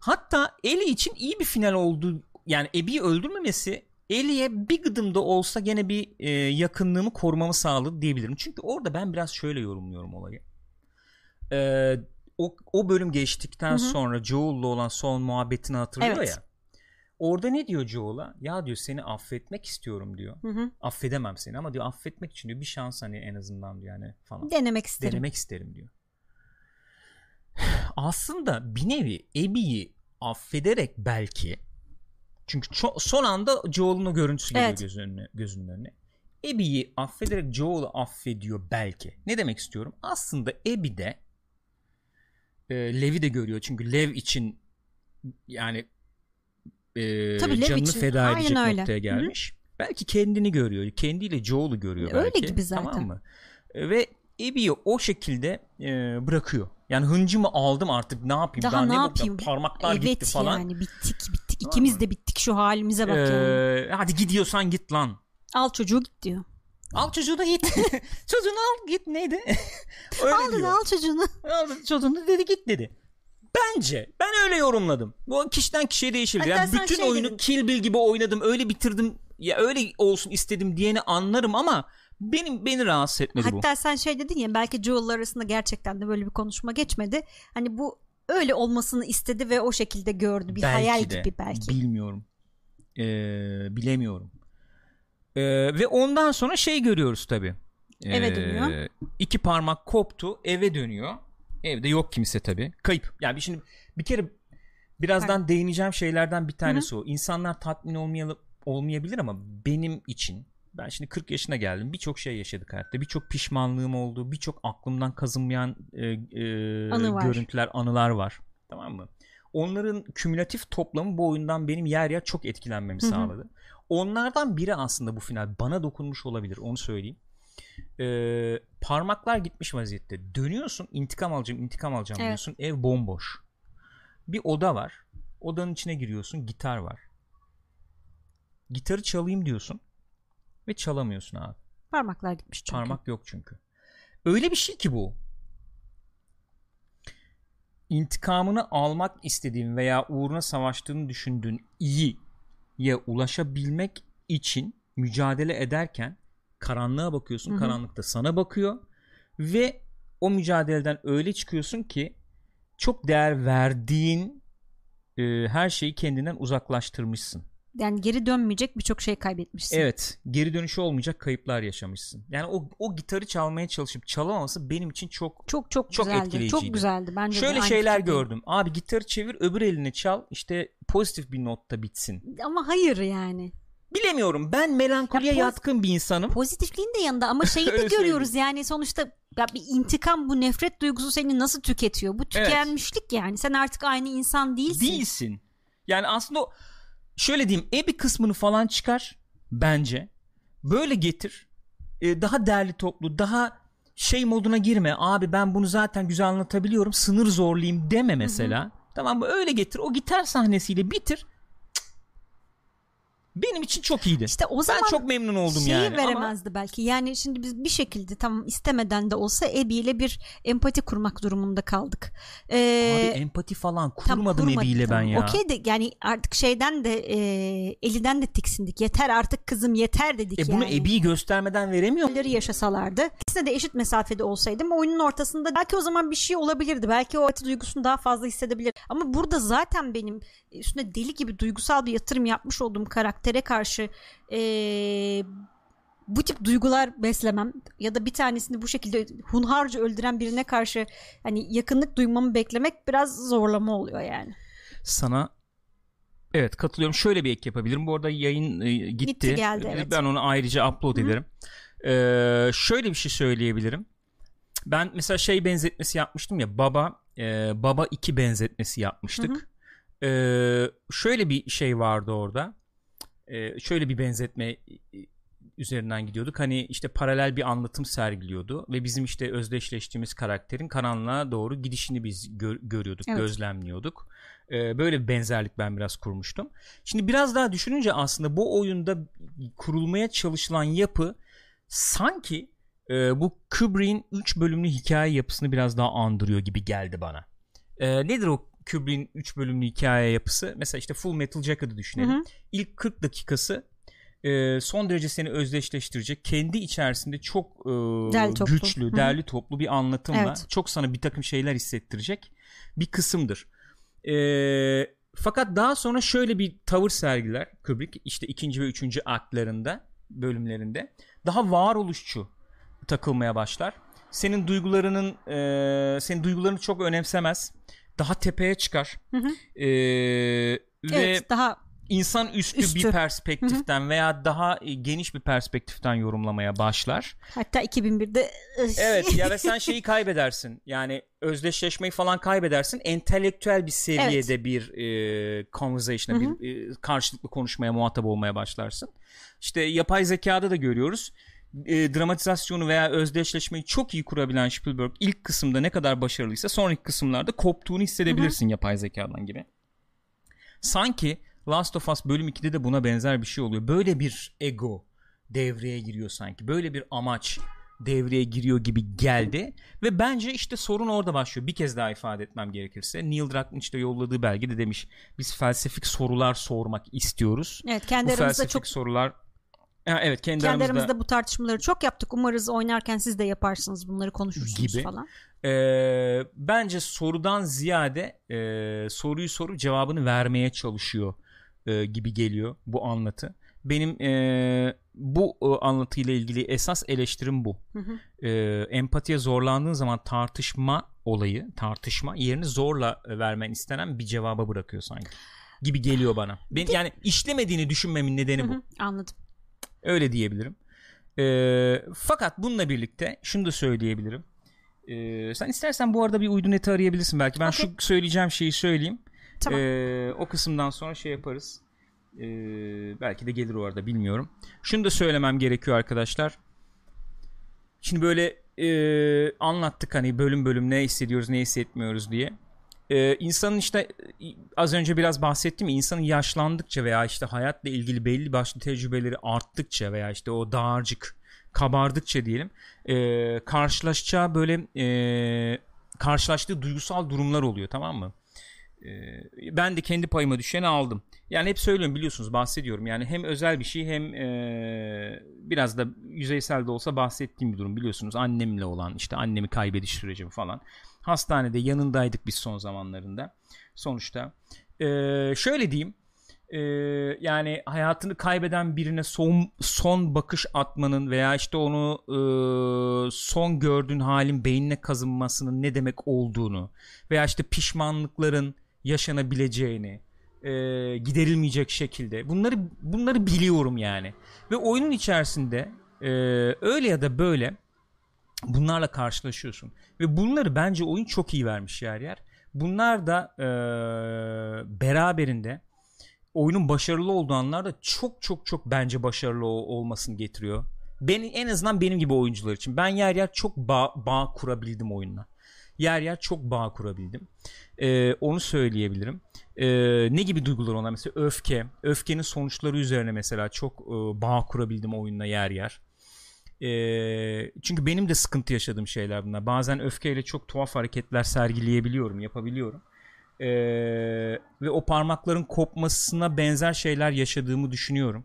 Hatta Ellie için iyi bir final oldu. Yani Abby'yi öldürmemesi Ellie'ye bir gıdım da olsa gene bir e, yakınlığımı korumamı sağladı diyebilirim. Çünkü orada ben biraz şöyle yorumluyorum olayı. Ee, o, o bölüm geçtikten Hı hı. sonra Joel'la olan son muhabbetini hatırlıyor Evet. ya. orada ne diyor Joel'a? Ya diyor seni affetmek istiyorum diyor. Hı hı. Affedemem seni ama diyor affetmek için diyor bir şans hani en azından diyor yani falan. Denemek isterim. Denemek isterim diyor. Aslında bir nevi Abby'yi affederek belki çünkü ço- son anda Joel'un o görüntüsü geliyor Evet. gözünün önüne, gözünün önüne. Abby'yi affederek Joel'ı affediyor belki. Ne demek istiyorum? Aslında Abby de e, Lev'i de görüyor. Çünkü Lev için yani e, Tabii canını için. feda Aynen edecek öyle. noktaya gelmiş. Belki kendini görüyor. Kendiyle Joel'u görüyor Öyle belki. gibi zaten. Tamam mı? Ve Abby'yi o şekilde e, bırakıyor. Yani hıncımı aldım artık ne yapayım? Daha ne bakacağım? yapayım? Parmaklar evet gitti falan. yani bittik bittik. Tamam İkimiz de bittik şu halimize bak yani. Ee, hadi gidiyorsan git lan. Al çocuğu git diyor. Al çocuğu da git. (laughs) Çocuğunu al git neydi? (laughs) öyle al dedi diyor. al çocuğunu. Al çocuğunu dedi git dedi. Bence ben öyle yorumladım. Bu kişiden kişiye değişir. Hatta Yani bütün şey oyunu dedin. Kill Bill gibi oynadım. Öyle bitirdim. Ya öyle olsun istedim diyeni anlarım ama benim beni rahatsız etmedi bu. Hatta sen şey dedin ya belki Joel'lar arasında gerçekten de böyle bir konuşma geçmedi. Hani bu öyle olmasını istedi ve o şekilde gördü. Bir hayal de. gibi belki. Bilmiyorum. Ee, bilemiyorum. Ee, ve ondan sonra şey görüyoruz tabi. Eve dönüyor. İki parmak koptu eve dönüyor. Evde yok kimse tabi. Kayıp. Yani şimdi bir kere birazdan değineceğim şeylerden bir tanesi o. İnsanlar tatmin olmayalı, olmayabilir ama benim için ben şimdi 40 yaşına geldim. Birçok şey yaşadık hayatta. Birçok pişmanlığım oldu. Birçok aklımdan kazınmayan e, e, Anı var. görüntüler, anılar var. Tamam mı? Onların kümülatif toplamı bu oyundan benim yer yer çok etkilenmemi Hı hı. sağladı. Onlardan biri aslında bu final bana dokunmuş olabilir. Onu söyleyeyim. Ee, parmaklar gitmiş vaziyette. Dönüyorsun intikam alacağım intikam alacağım Evet. diyorsun. Ev bomboş. Bir oda var. Odanın içine giriyorsun. Gitar var. Gitarı çalayım diyorsun. Ve çalamıyorsun abi. Parmaklar gitmiş çünkü. Parmak yok çünkü. Öyle bir şey ki bu. İntikamını almak istediğin veya uğruna savaştığını düşündüğün iyiye ulaşabilmek için mücadele ederken karanlığa bakıyorsun. Hı hı. Karanlıkta sana bakıyor ve o mücadeleden öyle çıkıyorsun ki çok değer verdiğin e, her şeyi kendinden uzaklaştırmışsın. Yani geri dönmeyecek birçok şey kaybetmişsin. Evet, geri dönüşü olmayacak kayıplar yaşamışsın. Yani o o gitarı çalmaya çalışıp çalamaması benim için çok Çok çok, Çok güzeldi. etkileyiciydi. Çok güzeldi. Bence şöyle şeyler gördüm. Abi gitarı çevir, öbür elini çal. işte pozitif bir notta bitsin. Ama hayır yani. Bilemiyorum. Ben melankoliye Ya poz- yatkın bir insanım. Pozitifliğin de yanında ama (laughs) şeyi de görüyoruz yani sonuçta ya bir intikam bu nefret duygusu seni nasıl tüketiyor? Bu tükenmişlik yani. Sen artık aynı insan değilsin. Değilsin. Yani aslında o- şöyle diyeyim, Ebi kısmını falan çıkar bence. Böyle getir. Ee, daha değerli toplu, daha şey moduna girme. Abi ben bunu zaten güzel anlatabiliyorum. Sınır zorlayayım deme mesela. Tamam mı? Öyle getir. O gitar sahnesiyle bitir. Benim için çok iyiydi. İşte o ben zaman çok memnun oldum şeyi yani. Ama veremezdi belki. Yani şimdi biz bir şekilde tamam istemeden de olsa Abby ile bir empati kurmak durumunda kaldık. Ee, abi empati falan tam kurmadım Ebi ile ben ya. Okey de yani artık şeyden de e, eliden de tiksindik. Yeter artık kızım yeter dedik E bunu yani. Ebi'yi göstermeden veremiyor yaşasalardı. İkisine de eşit mesafede olsaydım oyunun ortasında belki o zaman bir şey olabilirdi. Belki o empati duygusunu daha fazla hissedebilir. Ama burada zaten benim üstüne deli gibi duygusal bir yatırım yapmış olduğum karaktere karşı eee, bu tip duygular beslemem ya da bir tanesini bu şekilde hunharca öldüren birine karşı hani yakınlık duymamı beklemek biraz zorlama oluyor yani. sana Evet katılıyorum. Şöyle bir ek yapabilirim. Bu arada yayın e, gitti. Gitti, geldi, E, evet. Ben onu ayrıca upload Hı hı. ederim. Ee, şöyle bir şey söyleyebilirim. Ben mesela şey benzetmesi yapmıştım ya baba e, baba 2 benzetmesi yapmıştık. Ee, şöyle bir şey vardı orada. Ee, şöyle bir benzetme e, üzerinden gidiyorduk. Hani işte paralel bir anlatım sergiliyordu ve bizim işte özdeşleştiğimiz karakterin karanlığa doğru gidişini biz gör- görüyorduk, Evet. gözlemliyorduk. Ee, böyle bir benzerlik ben biraz kurmuştum. Şimdi biraz daha düşününce aslında bu oyunda kurulmaya çalışılan yapı sanki e, bu Kubrick'in 3 bölümlü hikaye yapısını biraz daha andırıyor gibi geldi bana. E, nedir o Kubrick'in 3 bölümlü hikaye yapısı? Mesela işte Full Metal Jacket'ı düşünelim. Hı hı. İlk 40 dakikası e, son derece seni özdeşleştirecek. Kendi içerisinde çok e, toplu. güçlü, hı. derli toplu bir anlatımla Evet. çok sana bir takım şeyler hissettirecek bir kısımdır. E, fakat daha sonra şöyle bir tavır sergiler Kubrick işte ikinci ve üçüncü aktlarında bölümlerinde daha varoluşçu takılmaya başlar. Senin duygularının e, senin duygularını çok önemsemez. Daha tepeye çıkar. Hı hı. E, ve Evet daha insan üstü, Üstü. bir perspektiften veya daha e, geniş bir perspektiften yorumlamaya başlar. hatta 2001'de Evet ya ve sen (laughs) şeyi kaybedersin. Yani özdeşleşmeyi falan kaybedersin. Entelektüel bir seviyede bir e, conversation'a, Hı hı. bir e, karşılıklı konuşmaya muhatap olmaya başlarsın. İşte yapay zekada da görüyoruz. E, dramatizasyonu veya özdeşleşmeyi çok iyi kurabilen Spielberg ilk kısımda ne kadar başarılıysa sonraki kısımlarda koptuğunu hissedebilirsin yapay zekadan gibi. Sanki Last of Us bölüm 2'de de buna benzer bir şey oluyor. Böyle bir ego devreye giriyor sanki. Böyle bir amaç devreye giriyor gibi geldi ve bence işte sorun orada başlıyor. Bir kez daha ifade etmem gerekirse Neil Druckmann de yolladığı belgede demiş biz felsefik sorular sormak istiyoruz. evet Bu kendi aramızda felsefik çok sorular Ha, evet kendi, kendi aramızda, aramızda bu tartışmaları çok yaptık. Umarız oynarken siz de yaparsınız bunları konuşursunuz Gibi. falan. Ee, bence sorudan ziyade e, soruyu sorup cevabını vermeye çalışıyor e, gibi geliyor bu anlatı. Benim e, bu e, anlatıyla ilgili esas eleştirim bu. Hı hı. E, empatiye zorlandığın zaman tartışma olayı, tartışma yerini zorla e, vermen istenen bir cevaba bırakıyor sanki. Gibi geliyor bana. Ben, yani işlemediğini düşünmemin nedeni bu. hı, Anladım. Öyle diyebilirim. Ee, fakat bununla birlikte şunu da söyleyebilirim. Ee, sen istersen bu arada bir uydu neti arayabilirsin belki. Ben Okey. şu söyleyeceğim şeyi söyleyeyim. Tamam. Ee, o kısımdan sonra şey yaparız. Ee, belki de gelir o arada bilmiyorum. Şunu da söylemem gerekiyor arkadaşlar. Şimdi böyle e, anlattık hani bölüm bölüm ne hissediyoruz ne hissetmiyoruz diye. Ee, insanın işte az önce biraz bahsettim ya insanın yaşlandıkça veya işte hayatla ilgili belli başlı tecrübeleri arttıkça veya işte o dağarcık kabardıkça diyelim e, karşılaşacağı böyle e, karşılaştığı duygusal durumlar oluyor tamam mı? Ben de kendi payıma düşeni aldım. Yani hep söylüyorum biliyorsunuz bahsediyorum. Yani hem özel bir şey hem e, biraz da yüzeysel de olsa bahsettiğim bir durum biliyorsunuz. Annemle olan işte annemi kaybediş sürecim falan. Hastanede yanındaydık biz son zamanlarında. Sonuçta e, şöyle diyeyim. e, yani hayatını kaybeden birine son son bakış atmanın veya işte onu e, son gördüğün halin beynine kazınmasının ne demek olduğunu veya işte pişmanlıkların yaşanabileceğini e, giderilmeyecek şekilde. Bunları bunları biliyorum yani. Ve oyunun içerisinde e, öyle ya da böyle bunlarla karşılaşıyorsun. Ve bunları bence oyun çok iyi vermiş yer yer. Bunlar da e, beraberinde oyunun başarılı olduğu anlarda çok çok çok bence başarılı ol- olmasını getiriyor. Beni en azından benim gibi oyuncular için. Ben yer yer çok bağ, bağ kurabildim oyunla. Yer yer çok bağ kurabildim. Ee, onu söyleyebilirim. Ee, ne gibi duygular ona mesela öfke, öfkenin sonuçları üzerine mesela çok e, bağ kurabildim oyunla yer yer. Ee, çünkü benim de sıkıntı yaşadığım şeyler bunlar. Bazen öfkeyle çok tuhaf hareketler sergileyebiliyorum, yapabiliyorum. Ee, ve o parmakların kopmasına benzer şeyler yaşadığımı düşünüyorum.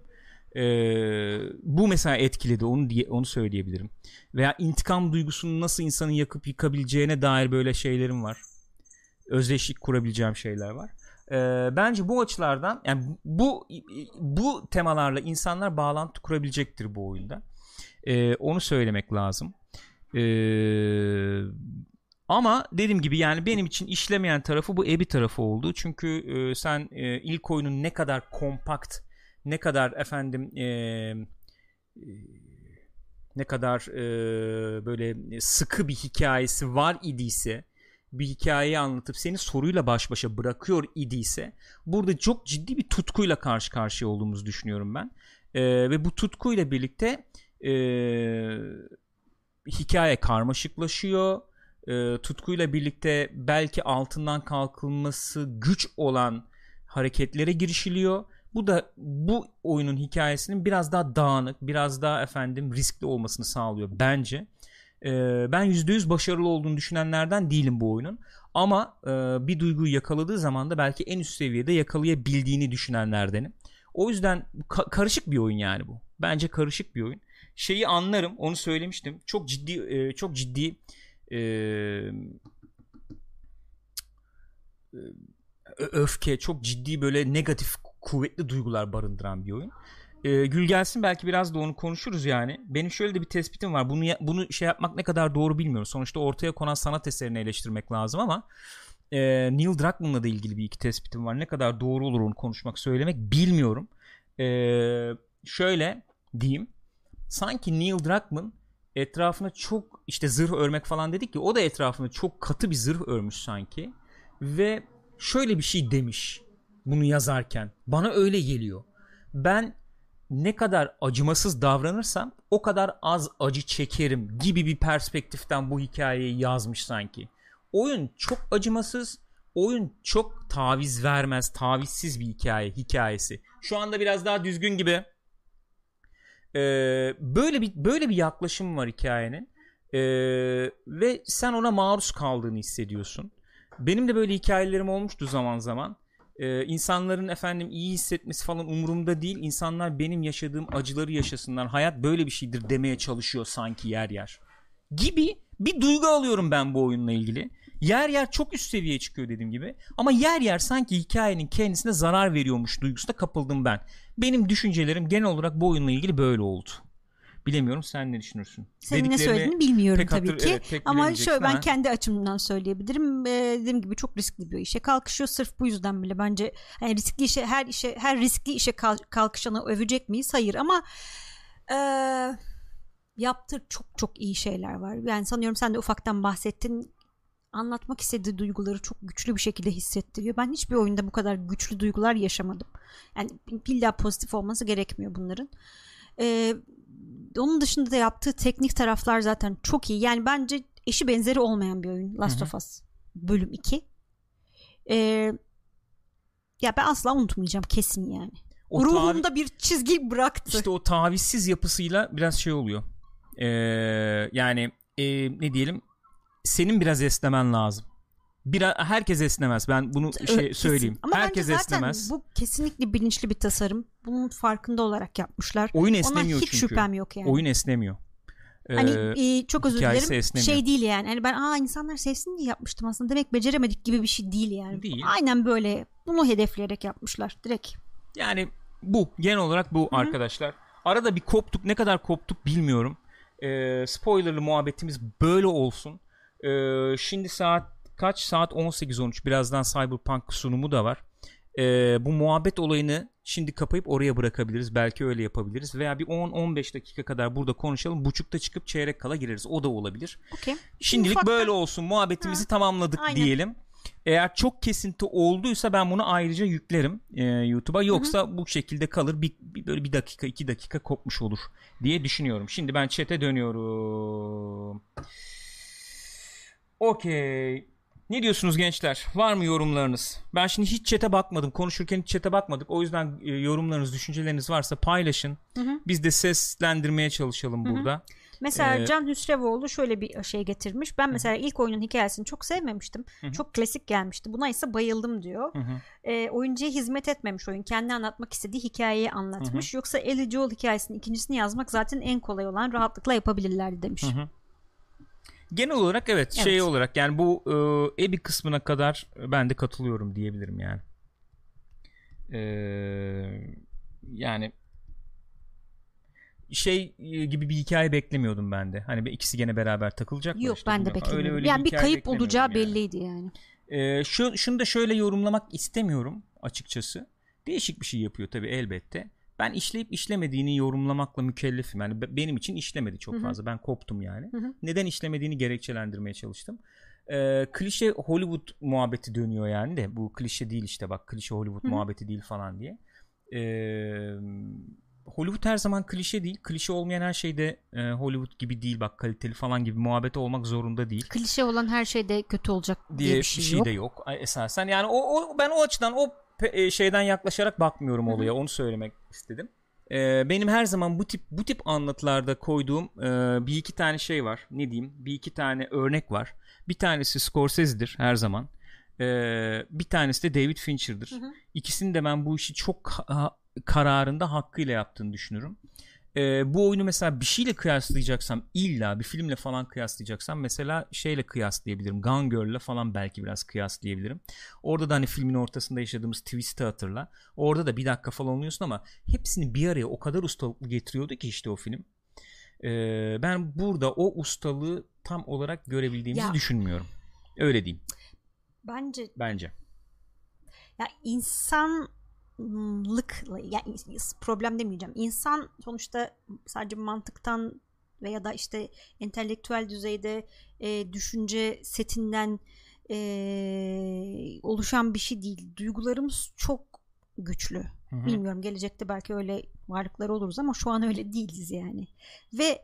Ee, bu mesela etkiledi onu diye onu söyleyebilirim. Veya intikam duygusunun nasıl insanı yakıp yıkabileceğine dair böyle şeylerim var. Özdeşlik kurabileceğim şeyler var. Ee, bence bu açılardan yani bu bu temalarla insanlar bağlantı kurabilecektir bu oyunda. Ee, onu söylemek lazım. Ee, ama dediğim gibi yani benim için işlemeyen tarafı bu ebi tarafı oldu. Çünkü e, sen e, ilk oyunun ne kadar kompakt, ne kadar efendim e, ne kadar e, böyle sıkı bir hikayesi var idiyse bir hikayeyi anlatıp seni soruyla baş başa bırakıyor idiyse burada çok ciddi bir tutkuyla karşı karşıya olduğumuzu düşünüyorum ben. E, ve bu tutkuyla birlikte e, hikaye karmaşıklaşıyor. E, tutkuyla birlikte belki altından kalkılması güç olan hareketlere girişiliyor. Bu da bu oyunun hikayesinin biraz daha dağınık, biraz daha efendim riskli olmasını sağlıyor bence. E, ben %100 başarılı olduğunu düşünenlerden değilim bu oyunun. Ama e, bir duyguyu yakaladığı zaman da belki en üst seviyede yakalayabildiğini düşünenlerdenim. O yüzden ka- karışık bir oyun yani bu. Bence karışık bir oyun. Şeyi anlarım, onu söylemiştim. Çok ciddi e, çok ciddi e, öfke, çok ciddi böyle negatif kuvvetli duygular barındıran bir oyun. Ee, Gül gelsin belki biraz da onu konuşuruz yani. Benim şöyle de bir tespitim var. Bunu bunu şey yapmak ne kadar doğru bilmiyorum. Sonuçta ortaya konan sanat eserini eleştirmek lazım ama e, Neil Druckmann'la da ilgili bir iki tespitim var. Ne kadar doğru olur onu konuşmak, söylemek bilmiyorum. E, şöyle diyeyim. Sanki Neil Druckmann etrafına çok işte zırh örmek falan dedik ki o da etrafına çok katı bir zırh örmüş sanki. Ve şöyle bir şey demiş bunu yazarken. Bana öyle geliyor. Ben ne kadar acımasız davranırsam o kadar az acı çekerim gibi bir perspektiften bu hikayeyi yazmış sanki. Oyun çok acımasız, oyun çok taviz vermez, tavizsiz bir hikaye hikayesi. Şu anda biraz daha düzgün gibi. Ee, böyle bir böyle bir yaklaşım var hikayenin. Ee, ve sen ona maruz kaldığını hissediyorsun. Benim de böyle hikayelerim olmuştu zaman zaman e, insanların efendim iyi hissetmesi falan umurumda değil. İnsanlar benim yaşadığım acıları yaşasınlar. Hayat böyle bir şeydir demeye çalışıyor sanki yer yer. Gibi bir duygu alıyorum ben bu oyunla ilgili. Yer yer çok üst seviyeye çıkıyor dediğim gibi. Ama yer yer sanki hikayenin kendisine zarar veriyormuş duygusuna kapıldım ben. Benim düşüncelerim genel olarak bu oyunla ilgili böyle oldu. Bilemiyorum sen ne düşünürsün? Senin ne söylediğini bilmiyorum tabii hatır, ki. Evet, Ama şöyle ben ha. kendi açımdan söyleyebilirim. Ee, dediğim gibi çok riskli bir işe kalkışıyor. Sırf bu yüzden bile bence yani riskli işe her işe her riskli işe kalkışanı övecek miyiz? Hayır ama e, yaptığı çok çok iyi şeyler var. Yani sanıyorum sen de ufaktan bahsettin anlatmak istediği duyguları çok güçlü bir şekilde hissettiriyor. Ben hiçbir oyunda bu kadar güçlü duygular yaşamadım. Yani illa pozitif olması gerekmiyor bunların. Ee, onun dışında da yaptığı teknik taraflar zaten çok iyi. Yani bence eşi benzeri olmayan bir oyun Last Hı-hı. of Us bölüm 2. Ee, ya ben asla unutmayacağım kesin yani. O Ruhumda tavi... bir çizgi bıraktı. İşte o tavizsiz yapısıyla biraz şey oluyor. Ee, yani e, ne diyelim senin biraz esnemen lazım bir herkes esnemez. Ben bunu şey söyleyeyim. Ama herkes zaten esnemez. bu kesinlikle bilinçli bir tasarım. Bunun farkında olarak yapmışlar. Oyun esnemiyor Ona hiç çünkü. şüphem yok yani. Oyun esnemiyor. Hani ee, çok özür dilerim. Esnemiyor. Şey değil yani. Hani ben aa insanlar sevsin diye yapmıştım aslında. Demek beceremedik gibi bir şey değil yani. Değil. Aynen böyle. Bunu hedefleyerek yapmışlar direkt. Yani bu genel olarak bu Hı-hı. arkadaşlar. Arada bir koptuk. Ne kadar koptuk bilmiyorum. Ee, spoilerlı muhabbetimiz böyle olsun. Ee, şimdi saat kaç saat 18-13 birazdan Cyberpunk sunumu da var. Ee, bu muhabbet olayını şimdi kapayıp oraya bırakabiliriz. Belki öyle yapabiliriz. Veya bir 10-15 dakika kadar burada konuşalım. Buçukta çıkıp çeyrek kala gireriz. O da olabilir. Okay. Şimdilik Ufaktan... böyle olsun. Muhabbetimizi ha. tamamladık Aynen. diyelim. Eğer çok kesinti olduysa ben bunu ayrıca yüklerim e, YouTube'a. Yoksa Hı-hı. bu şekilde kalır. Bir, bir, böyle bir dakika iki dakika kopmuş olur diye düşünüyorum. Şimdi ben chat'e dönüyorum. Okey. Ne diyorsunuz gençler? Var mı yorumlarınız? Ben şimdi hiç çete bakmadım. Konuşurken hiç çete bakmadık. O yüzden e, yorumlarınız, düşünceleriniz varsa paylaşın. Hı hı. Biz de seslendirmeye çalışalım hı hı. burada. Mesela ee, Can Hüsrevoğlu şöyle bir şey getirmiş. Ben mesela hı. ilk oyunun hikayesini çok sevmemiştim. Hı hı. Çok klasik gelmişti. Buna ise bayıldım diyor. Hı hı. E, oyuncuya hizmet etmemiş oyun. Kendi anlatmak istediği hikayeyi anlatmış. Hı hı. Yoksa Ellie Joel hikayesinin ikincisini yazmak zaten en kolay olan rahatlıkla yapabilirlerdi demiş. Hı hı. Genel olarak evet, evet. şey olarak yani bu e, Ebi kısmına kadar ben de katılıyorum diyebilirim yani. E, yani şey e, gibi bir hikaye beklemiyordum ben de. Hani ikisi gene beraber takılacak Yok işte ben de beklemiyordum. Öyle, öyle yani bir, bir kayıp olacağı yani. belliydi yani. E, şu, şunu da şöyle yorumlamak istemiyorum açıkçası. Değişik bir şey yapıyor tabii elbette ben işleyip işlemediğini yorumlamakla mükellefim. Yani benim için işlemedi çok fazla. Hı-hı. Ben koptum yani. Hı-hı. Neden işlemediğini gerekçelendirmeye çalıştım. Ee, klişe Hollywood muhabbeti dönüyor yani de bu klişe değil işte bak klişe Hollywood Hı-hı. muhabbeti değil falan diye. Ee, Hollywood her zaman klişe değil. Klişe olmayan her şeyde e, Hollywood gibi değil bak kaliteli falan gibi muhabbeti olmak zorunda değil. Klişe olan her şeyde kötü olacak diye, diye bir şey, bir şey yok. de yok esasen. Yani o, o ben o açıdan o şeyden yaklaşarak bakmıyorum olaya. Onu söylemek istedim. Ee, benim her zaman bu tip bu tip anlatılarda koyduğum e, bir iki tane şey var. Ne diyeyim? Bir iki tane örnek var. Bir tanesi Scorsese'dir her zaman. Ee, bir tanesi de David Fincher'dır. Hı hı. İkisini de ben bu işi çok kararında hakkıyla yaptığını düşünürüm. E, bu oyunu mesela bir şeyle kıyaslayacaksam illa bir filmle falan kıyaslayacaksam mesela şeyle kıyaslayabilirim. Gone Girl'le falan belki biraz kıyaslayabilirim. Orada da hani filmin ortasında yaşadığımız twist'i hatırla. Orada da bir dakika falan oluyorsun ama hepsini bir araya o kadar ustalıklı getiriyordu ki işte o film. E, ben burada o ustalığı tam olarak görebildiğimizi Ya. düşünmüyorum. Öyle diyeyim Bence bence. ya insanlıkla ya problem demeyeceğim. İnsan sonuçta sadece mantıktan veya da işte entelektüel düzeyde e, düşünce setinden e, oluşan bir şey değil. Duygularımız çok güçlü. Hı hı. Bilmiyorum gelecekte belki öyle varlıklar oluruz ama şu an öyle değiliz yani. Ve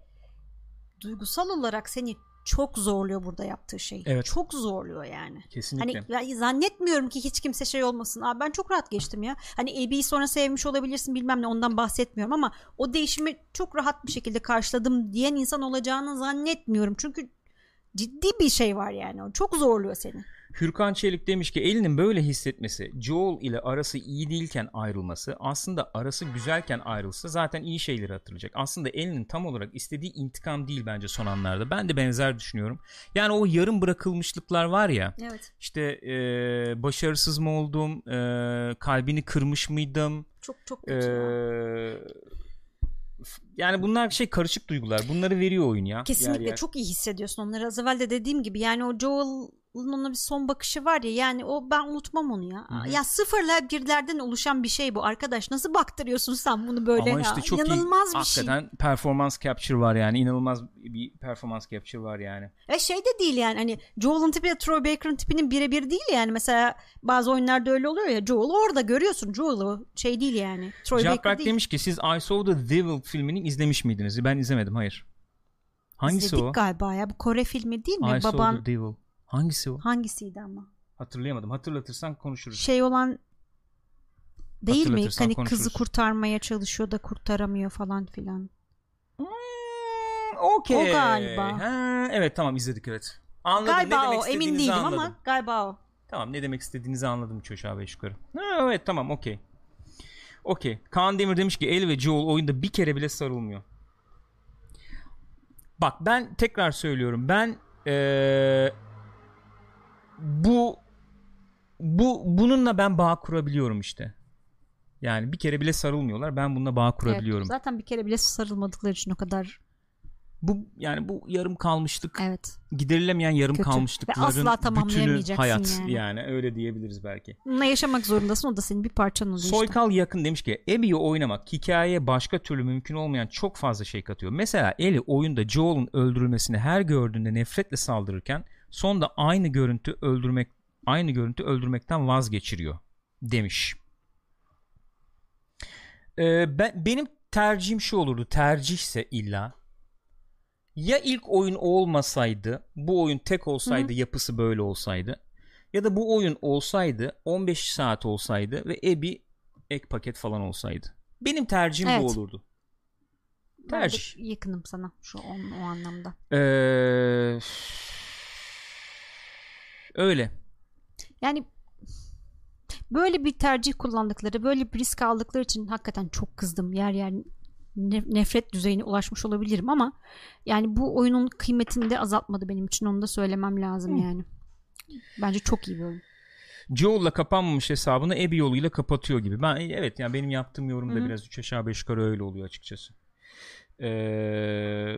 duygusal olarak seni çok zorluyor burada yaptığı şey. Evet. Çok zorluyor yani. Kesinlikle. Hani ya zannetmiyorum ki hiç kimse şey olmasın. Abi ben çok rahat geçtim ya. Hani Abby'yi sonra sevmiş olabilirsin bilmem ne ondan bahsetmiyorum ama o değişimi çok rahat bir şekilde karşıladım diyen insan olacağını zannetmiyorum. Çünkü ciddi bir şey var yani. O çok zorluyor seni. Hürkan Çelik demiş ki Ellie'nin böyle hissetmesi Joel ile arası iyi değilken ayrılması aslında arası güzelken ayrılsa zaten iyi şeyleri hatırlayacak. Aslında Ellie'nin tam olarak istediği intikam değil bence son anlarda. Ben de benzer düşünüyorum. Yani o yarım bırakılmışlıklar var ya Evet. işte e, başarısız mı oldum e, kalbini kırmış mıydım Çok çok e, kötü f- yani bunlar şey karışık duygular bunları veriyor oyun ya. Kesinlikle Yer yer. çok iyi hissediyorsun onları. Az evvel de dediğim gibi yani o Joel'ın ona bir son bakışı var ya yani o ben unutmam onu ya. Hı hı. Ya sıfırla birlerden oluşan bir şey bu arkadaş. Nasıl baktırıyorsun sen bunu böyle Ama ya? işte çok İnanılmaz iyi. bir şey. Hakikaten performans capture var yani. inanılmaz bir performans capture var yani. Ve şey de değil yani hani Joel'ın tipi de Troy Baker'ın tipinin birebir değil yani. Mesela bazı oyunlarda öyle oluyor ya Joel orada görüyorsun Joel'ı şey değil yani. Troy Baker Jack değil. demiş ki siz I Saw the Devil filmini izlemiş miydiniz? Ben izlemedim hayır. Hangisi İzledik o? galiba ya bu Kore filmi değil mi? I Saw Baban the Devil. Hangisi o? hangisiydi ama? Hatırlayamadım. Hatırlatırsan konuşuruz. Şey olan değil mi? Hani konuşuruz. kızı kurtarmaya çalışıyor da kurtaramıyor falan filan. Hmm, Okey. O galiba. Ha, evet tamam izledik evet. Anladım ne galiba demek o emin istediğinizi değilim anladım. ama galiba o. Tamam ne demek istediğinizi anladım üç aşağı beş yukarı. Ha, evet tamam okey. Okey. Kaan Demir demiş ki El ve Joel oyunda bir kere bile sarılmıyor. Bak ben tekrar söylüyorum. Ben eee, bu bu bununla ben bağ kurabiliyorum işte. Yani bir kere bile sarılmıyorlar. Ben bununla bağ kurabiliyorum. Evet, zaten bir kere bile sarılmadıkları için o kadar Bu yani bu yarım kalmışlık evet. giderilemeyen yarım Kötü. Ve kalmışlıkların asla bütünü tamamlayamayacaksın hayat yani. yani. öyle diyebiliriz belki. Bununla yaşamak zorundasın o da senin bir parçan oluyor işte. Soykal yakın demiş ki Abby'yi oynamak hikayeye başka türlü mümkün olmayan çok fazla şey katıyor. Mesela Ellie oyunda Joel'un öldürülmesini her gördüğünde nefretle saldırırken sonunda aynı görüntü öldürmek aynı görüntü öldürmekten vazgeçiriyor demiş. Ee, ben, benim tercihim şu olurdu. Tercihse illa ya ilk oyun olmasaydı bu oyun tek olsaydı yapısı böyle olsaydı ya da bu oyun olsaydı 15 saat olsaydı ve Abby ek paket falan olsaydı. Benim tercihim bu Evet. olurdu. Ben de Tercih. yakınım sana şu o, o anlamda. Ee, öyle. Yani böyle bir tercih kullandıkları, böyle bir risk aldıkları için hakikaten çok kızdım. Yer yer ne- nefret düzeyine ulaşmış olabilirim ama yani bu oyunun kıymetini de azaltmadı benim için onu da söylemem lazım yani. Bence çok iyi bir oyun. Joel'la kapanmamış hesabını Abby yoluyla kapatıyor gibi. Ben evet yani benim yaptığım yorumda Hı hı. biraz 3 aşağı 5 yukarı öyle oluyor açıkçası. Ee,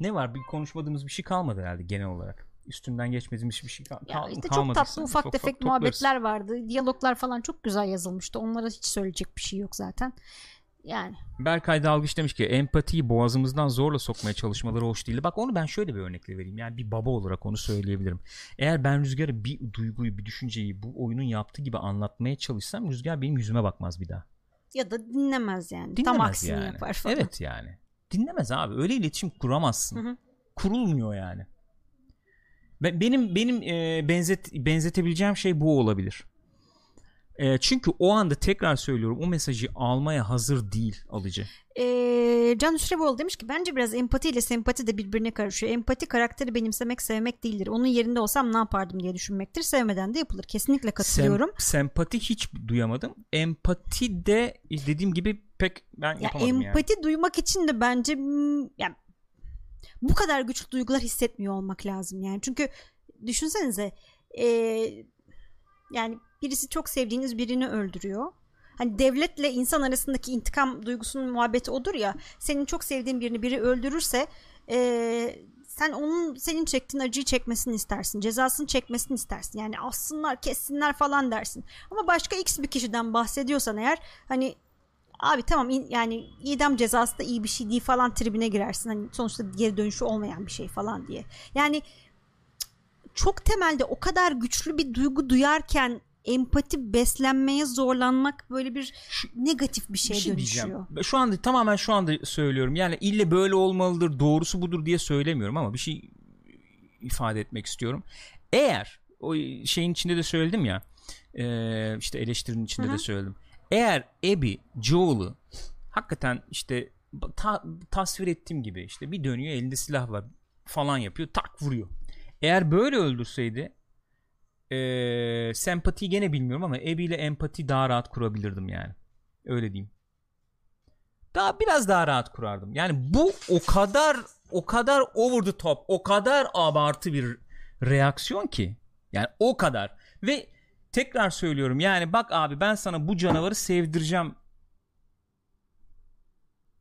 ne var? Bir konuşmadığımız bir şey kalmadı herhalde genel olarak. Üstünden geçmediğimiz bir şey kal- Ya işte çok kalmadıysa tatlı ufak çok- tefek çok muhabbetler vardı. Diyaloglar falan çok güzel yazılmıştı. Onlara hiç söyleyecek bir şey yok zaten. Yani Berkay Dalgıç demiş ki empatiyi boğazımızdan zorla sokmaya çalışmaları hoş değil. Bak onu ben şöyle bir örnekle vereyim. Yani bir baba olarak onu söyleyebilirim. Eğer ben Rüzgar'a bir duyguyu, bir düşünceyi bu oyunun yaptığı gibi anlatmaya çalışsam Rüzgar benim yüzüme bakmaz bir daha. ya da dinlemez yani. Dinlemez Tam aksini yani. yapar falan. Evet yani. Dinlemez abi. Öyle iletişim kuramazsın. Hı hı. Kurulmuyor yani. Ben, benim benim e, benzet benzetebileceğim şey bu olabilir. E, çünkü o anda tekrar söylüyorum o mesajı almaya hazır değil alıcı. Ee, Can Hüsrevoğlu demiş ki bence biraz empati ile sempati de birbirine karışıyor. Empati karakteri benimsemek sevmek değildir. Onun yerinde olsam ne yapardım diye düşünmektir. Sevmeden de yapılır. Kesinlikle katılıyorum. Sem- sempati hiç duyamadım. Empati de dediğim gibi pek ben ya yapamadım empati yani. duymak için de bence hmm, yani bu kadar güçlü duygular hissetmiyor olmak lazım yani. Çünkü düşünsenize e, yani birisi çok sevdiğiniz birini öldürüyor. Hani devletle insan arasındaki intikam duygusunun muhabbeti odur ya. Senin çok sevdiğin birini biri öldürürse e, sen onun senin çektiğin acıyı çekmesini istersin. Cezasını çekmesini istersin. Yani assınlar kessinler falan dersin. Ama başka x bir kişiden bahsediyorsan eğer hani abi tamam in- yani idam cezası da iyi bir şey değil falan tribine girersin. Hani sonuçta geri dönüşü olmayan bir şey falan diye. Yani çok temelde o kadar güçlü bir duygu duyarken empati beslenmeye zorlanmak böyle bir negatif bir Bir şeye şey dönüşüyor. diyeceğim. Şu anda tamamen şu anda söylüyorum. Yani ille böyle olmalıdır, doğrusu budur diye söylemiyorum ama bir şey ifade etmek istiyorum. Eğer o şeyin içinde de söyledim ya. işte eleştirinin içinde Hı hı. de söyledim. Eğer Abby Joel'ı hakikaten işte ta- tasvir ettiğim gibi işte bir dönüyor elinde silah var falan yapıyor tak vuruyor. Eğer böyle öldürseydi e, sempatiyi gene bilmiyorum ama Abby ile empati daha rahat kurabilirdim yani. Öyle diyeyim. Daha biraz daha rahat kurardım. Yani bu o kadar o kadar over the top, o kadar abartı bir reaksiyon ki. Yani o kadar. Ve tekrar söylüyorum yani bak abi ben sana bu canavarı sevdireceğim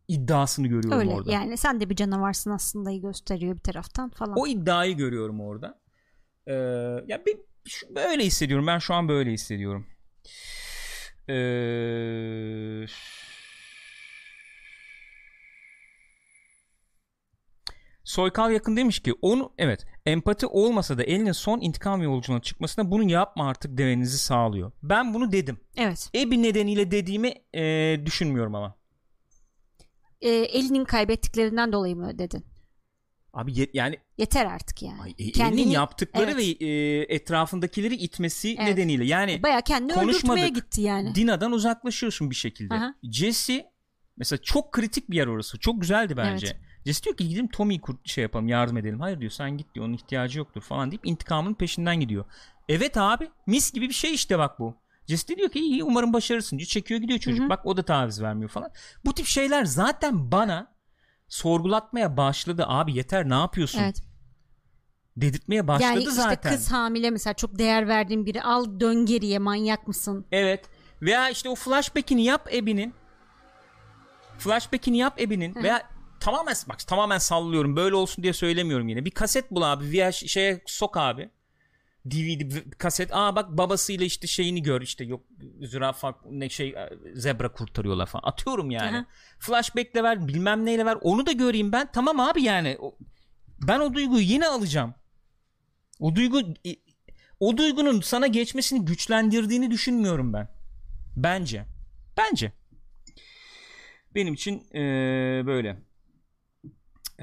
iddiasını görüyorum Öyle orada. yani sen de bir canavarsın aslında gösteriyor bir taraftan falan. O iddiayı görüyorum orada. Ee, ya bir şu- böyle hissediyorum. Ben şu an böyle hissediyorum. Ee, Soykal yakın demiş ki onu evet empati olmasa da elinin son intikam yolculuğuna çıkmasına bunu yapma artık demenizi sağlıyor. Ben bunu dedim. Evet. Ebi nedeniyle dediğimi e, düşünmüyorum ama. Ee, elinin kaybettiklerinden dolayı mı dedin? Abi ye- yani Yeter artık yani. Ay, e- Kendini- elinin yaptıkları Evet. ve e, etrafındakileri itmesi Evet. nedeniyle yani Baya kendini öldürtmeye gitti yani. Dina'dan uzaklaşıyorsun bir şekilde. Aha. Jesse mesela çok kritik bir yer orası. Çok güzeldi bence. Evet. Jesse diyor ki gidelim Tommy'yi şey yapalım yardım edelim. Hayır diyor sen git diyor onun ihtiyacı yoktur falan deyip intikamının peşinden gidiyor. Evet abi mis gibi bir şey işte bak bu. Jesse diyor ki iyi umarım başarırsın diyor. Çekiyor gidiyor çocuk. Hı hı. Bak o da taviz vermiyor falan. Bu tip şeyler zaten bana sorgulatmaya başladı. Abi yeter ne yapıyorsun? Evet. Dedirtmeye başladı Yani işte zaten. kız hamile mesela çok değer verdiğin biri al dön geriye manyak mısın? Evet. Veya işte o flashback'ini yap Ebi'nin. Flashback'ini yap Ebi'nin veya tamamen bak tamamen sallıyorum. Böyle olsun diye söylemiyorum yine. Bir kaset bul abi. Ş- şeye sok abi. DVD kaset. Aa bak babasıyla işte şeyini gör işte yok zürafa ne şey e, zebra kurtarıyorlar falan. Atıyorum yani. Aha. Flashback'le ver bilmem neyle ver. Onu da göreyim ben. Tamam abi yani. Ben o duyguyu yine alacağım. O duygu o duygunun sana geçmesini güçlendirdiğini düşünmüyorum ben. Bence. Bence. Benim için eee, böyle.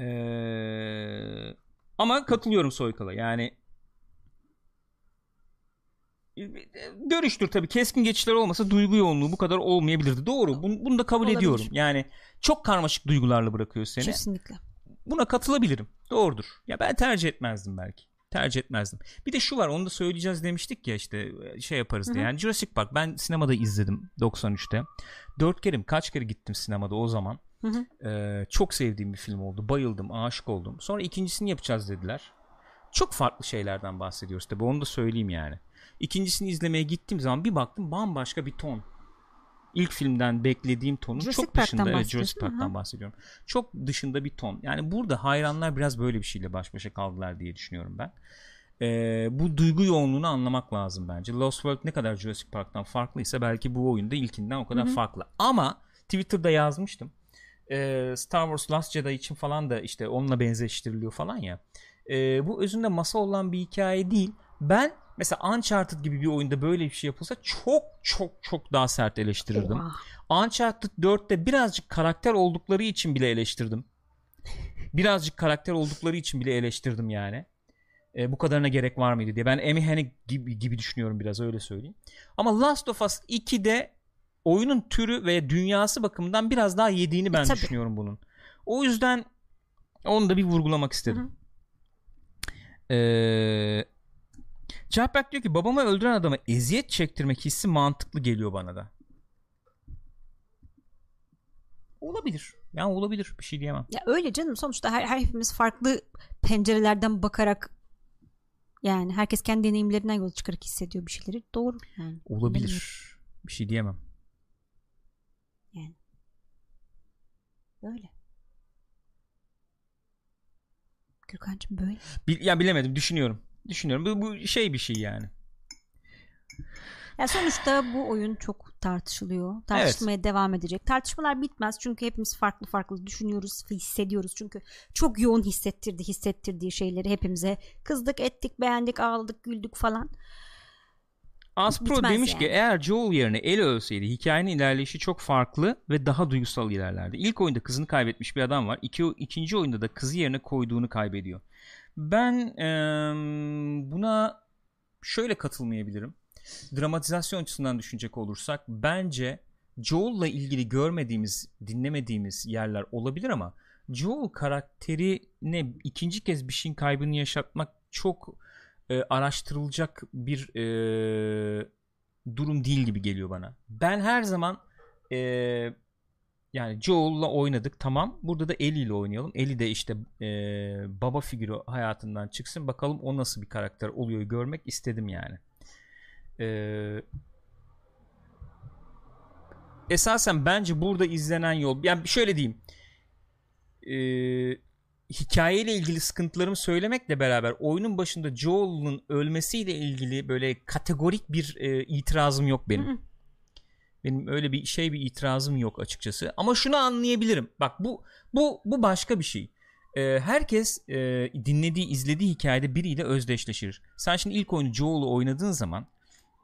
Eee, ama katılıyorum Soykal'a. Yani görüştür tabii. Keskin geçişler olmasa duygu yoğunluğu bu kadar olmayabilirdi. Doğru. Bunu, bunu da kabul Olabilir. ediyorum. Yani çok karmaşık duygularla bırakıyor seni Kesinlikle. buna katılabilirim. Doğrudur. Ya ben tercih etmezdim belki. Tercih etmezdim. Bir de şu var onu da söyleyeceğiz demiştik ya işte şey yaparız diye. Yani Jurassic Park ben sinemada izledim 93'te. Dört kere kaç kere gittim sinemada o zaman. Hı hı. Ee, çok sevdiğim bir film oldu. Bayıldım, aşık oldum. Sonra ikincisini yapacağız dediler. Çok farklı şeylerden bahsediyoruz tabii onu da söyleyeyim yani. İkincisini izlemeye gittiğim zaman bir baktım bambaşka bir ton. İlk filmden beklediğim tonun Jurassic çok dışında Park'tan evet, Jurassic Park'tan bahsediyorum. Çok dışında bir ton. Yani burada hayranlar biraz böyle bir şeyle baş başa kaldılar diye düşünüyorum ben. Ee, bu duygu yoğunluğunu anlamak lazım bence. Lost World ne kadar Jurassic Park'tan farklıysa belki bu oyunda ilkinden o kadar farklı. Ama Twitter'da yazmıştım. Ee, Star Wars Last Jedi için falan da işte onunla benzeştiriliyor falan ya. Ee, bu özünde masa olan bir hikaye değil. Ben mesela Uncharted gibi bir oyunda böyle bir şey yapılsa çok çok çok daha sert eleştirirdim. Oha. Uncharted 4'te birazcık karakter oldukları için bile eleştirdim. Birazcık karakter oldukları için bile eleştirdim yani. E, bu kadarına gerek var mıydı diye. Ben Amy Hennig gibi, gibi düşünüyorum biraz öyle söyleyeyim. Ama Last of Us 2'de oyunun türü ve dünyası bakımından biraz daha yediğini ben E, tabii. düşünüyorum bunun. O yüzden onu da bir vurgulamak istedim. Ee, Cahberk diyor ki babamı öldüren adama eziyet çektirmek hissi mantıklı geliyor bana da. Olabilir. Yani olabilir. Bir şey diyemem. Ya öyle canım sonuçta her, her hepimiz farklı pencerelerden bakarak yani herkes kendi deneyimlerinden yola çıkarak hissediyor bir şeyleri. Doğru yani. Olabilir. Bir şey diyemem. Böyle. Gürkan'cığım böyle. Bil- ya bilemedim. Düşünüyorum. Düşünüyorum. Bu, bu şey bir şey yani. Ya sonuçta bu oyun çok tartışılıyor. Tartışmaya devam edecek. Tartışmalar bitmez çünkü hepimiz farklı farklı düşünüyoruz, hissediyoruz. Çünkü çok yoğun hissettirdi, hissettirdiği şeyleri hepimize kızdık, ettik, beğendik, ağladık, güldük falan. Aspro Bitmez demiş ki yani. eğer Joel yerine Ellie ölseydi hikayenin ilerleyişi çok farklı ve daha duygusal ilerlerdi. İlk oyunda kızını kaybetmiş bir adam var. İki, ikinci oyunda da kızı yerine koyduğunu kaybediyor. Ben eee, buna şöyle katılmayabilirim. Dramatizasyon açısından düşünecek olursak bence Joel'la ilgili görmediğimiz, dinlemediğimiz yerler olabilir ama Joel karakterine ikinci kez bir şeyin kaybını yaşatmak çok e, araştırılacak bir e, durum değil gibi geliyor bana. Ben her zaman e, yani Joel'la oynadık tamam. Burada da Ellie ile oynayalım. Ellie de işte e, baba figürü hayatından çıksın. Bakalım o nasıl bir karakter oluyor görmek istedim yani. E, esasen bence burada izlenen yol yani şöyle diyeyim e, hikayeyle ilgili sıkıntılarımı söylemekle beraber oyunun başında Joel'ın ölmesiyle ilgili böyle kategorik bir e, itirazım yok benim. Hı hı. Benim öyle bir şey bir itirazım yok açıkçası. Ama şunu anlayabilirim. Bak bu bu bu başka bir şey. E, herkes e, dinlediği, izlediği hikayede biriyle özdeşleşir. Sen şimdi ilk oyunu Joel'u oynadığın zaman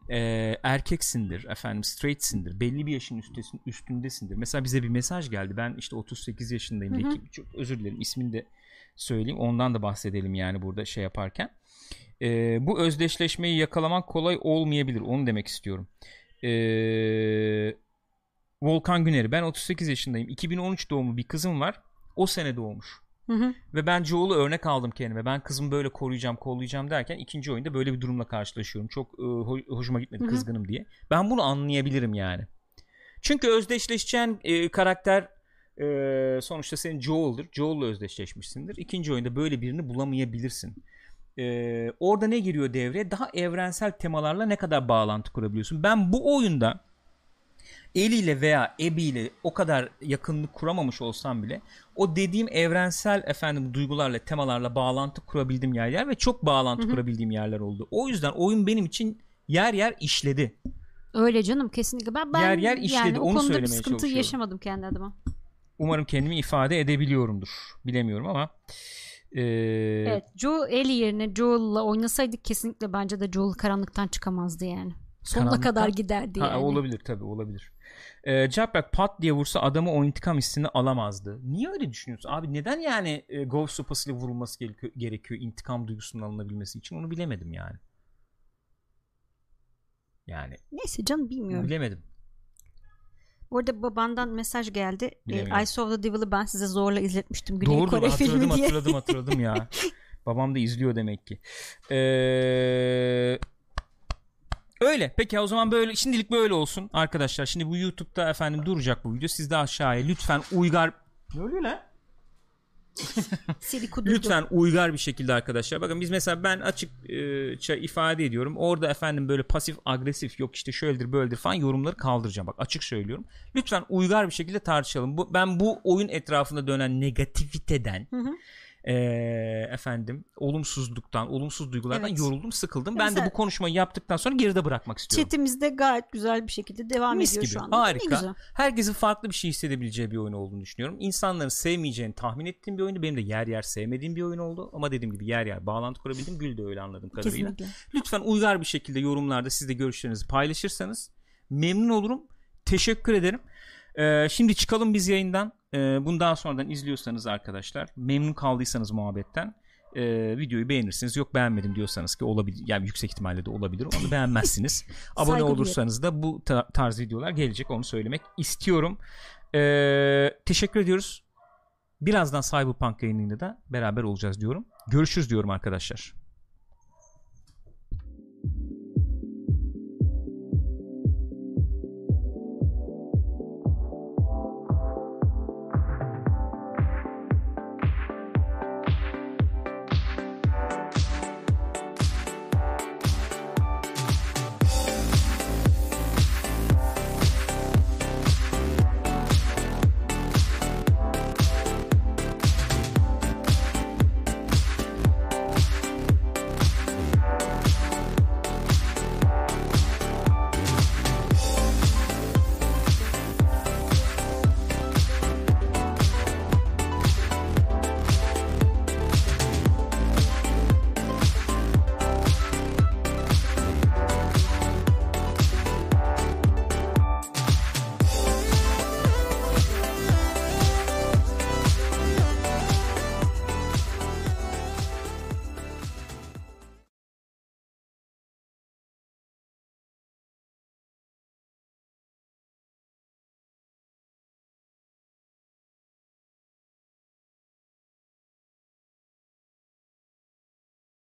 e, erkeksindir, efendim straightsindir, belli bir yaşın üstesin, üstündesindir. Mesela bize bir mesaj geldi. Ben işte 38 yaşındayım. Hı hı. diye Çok özür dilerim ismini de söyleyeyim. Ondan da bahsedelim yani burada şey yaparken. E, bu özdeşleşmeyi yakalamak kolay olmayabilir. Onu demek istiyorum. E, Volkan Güner'i. Ben 38 yaşındayım. 2013 doğumlu bir kızım var. O sene doğmuş. Hı hı. Ve ben Joel'u örnek aldım kendime. Ben kızımı böyle koruyacağım, kollayacağım derken ikinci oyunda böyle bir durumla karşılaşıyorum. Çok e, ho- hoşuma gitmedi, Hı hı. kızgınım diye. Ben bunu anlayabilirim yani. Çünkü özdeşleşeceğin e, karakter e, sonuçta senin Joel'dır. Joel'la özdeşleşmişsindir. İkinci oyunda böyle birini bulamayabilirsin. E, orada ne giriyor devreye? Daha evrensel temalarla ne kadar bağlantı kurabiliyorsun? Ben bu oyunda Ellie ile veya Abby ile o kadar yakınlık kuramamış olsam bile o dediğim evrensel efendim duygularla temalarla bağlantı kurabildiğim yerler ve çok bağlantı Hı hı. kurabildiğim yerler oldu. O yüzden oyun benim için yer yer işledi. Öyle canım kesinlikle. Ben, ben Yer yer işledi, yani onu söylemeye sıkıntı çalışıyorum. yaşamadım kendi adıma. Umarım kendimi ifade edebiliyorumdur. Bilemiyorum ama e, Evet, Joel Ellie yerine Joel'la oynasaydık kesinlikle bence de Joel karanlıktan çıkamazdı yani. Sonuna Karanlıktan- kadar giderdi ha, yani. olabilir tabii olabilir. E, Jackback pat diye vursa adamı o intikam hissini alamazdı. Niye öyle düşünüyorsun? Abi neden yani e, Ghost sopasıyla vurulması gerekiyor, gerekiyor intikam duygusunun alınabilmesi için? Onu bilemedim yani. Yani Neyse canım bilmiyorum. bilemedim. Bu arada babandan mesaj geldi. E. I Saw the Devil'ı ben size zorla izletmiştim. Güney Doğru Kore hatırladım filmi diye. hatırladım hatırladım ya. (laughs) Babam da izliyor demek ki. Ee, öyle. Peki o zaman böyle şimdilik böyle olsun arkadaşlar. Şimdi bu YouTube'da efendim duracak bu video. Siz de aşağıya lütfen uygar ne oluyor lan? Lütfen uygar bir şekilde arkadaşlar. Bakın biz mesela ben açıkça ifade ediyorum. Orada efendim böyle pasif agresif yok işte şöyledir böyledir falan yorumları kaldıracağım. Bak açık söylüyorum. Lütfen uygar bir şekilde tartışalım. Bu, ben bu oyun etrafında dönen negativiteden Hı hı. Eee, efendim olumsuzluktan, olumsuz duygulardan Evet. yoruldum, sıkıldım. Ya ben de bu konuşmayı yaptıktan sonra geride bırakmak istiyorum. Chatimizde gayet güzel bir şekilde devam Mis ediyor gibi. şu anda. Harika. Herkesin farklı bir şey hissedebileceği bir oyun olduğunu düşünüyorum. İnsanların sevmeyeceğini tahmin ettiğim bir oyunu. Benim de yer yer sevmediğim bir oyun oldu. Ama dediğim gibi yer yer bağlantı kurabildim. Gül de öyle anladığım kadarıyla. Kesinlikle. Lütfen uygar bir şekilde yorumlarda siz de görüşlerinizi paylaşırsanız memnun olurum. Teşekkür ederim. Ee, şimdi çıkalım biz yayından. Ee, bunu daha sonradan izliyorsanız arkadaşlar memnun kaldıysanız muhabbetten e, videoyu beğenirsiniz. Yok beğenmedim diyorsanız ki olabilir. Yani yüksek ihtimalle de olabilir. Onu beğenmezsiniz. (laughs) Abone olursanız da bu ta- tarz videolar gelecek. Onu söylemek istiyorum. E, teşekkür ediyoruz. Birazdan Cyberpunk yayınında da beraber olacağız diyorum. Görüşürüz diyorum arkadaşlar.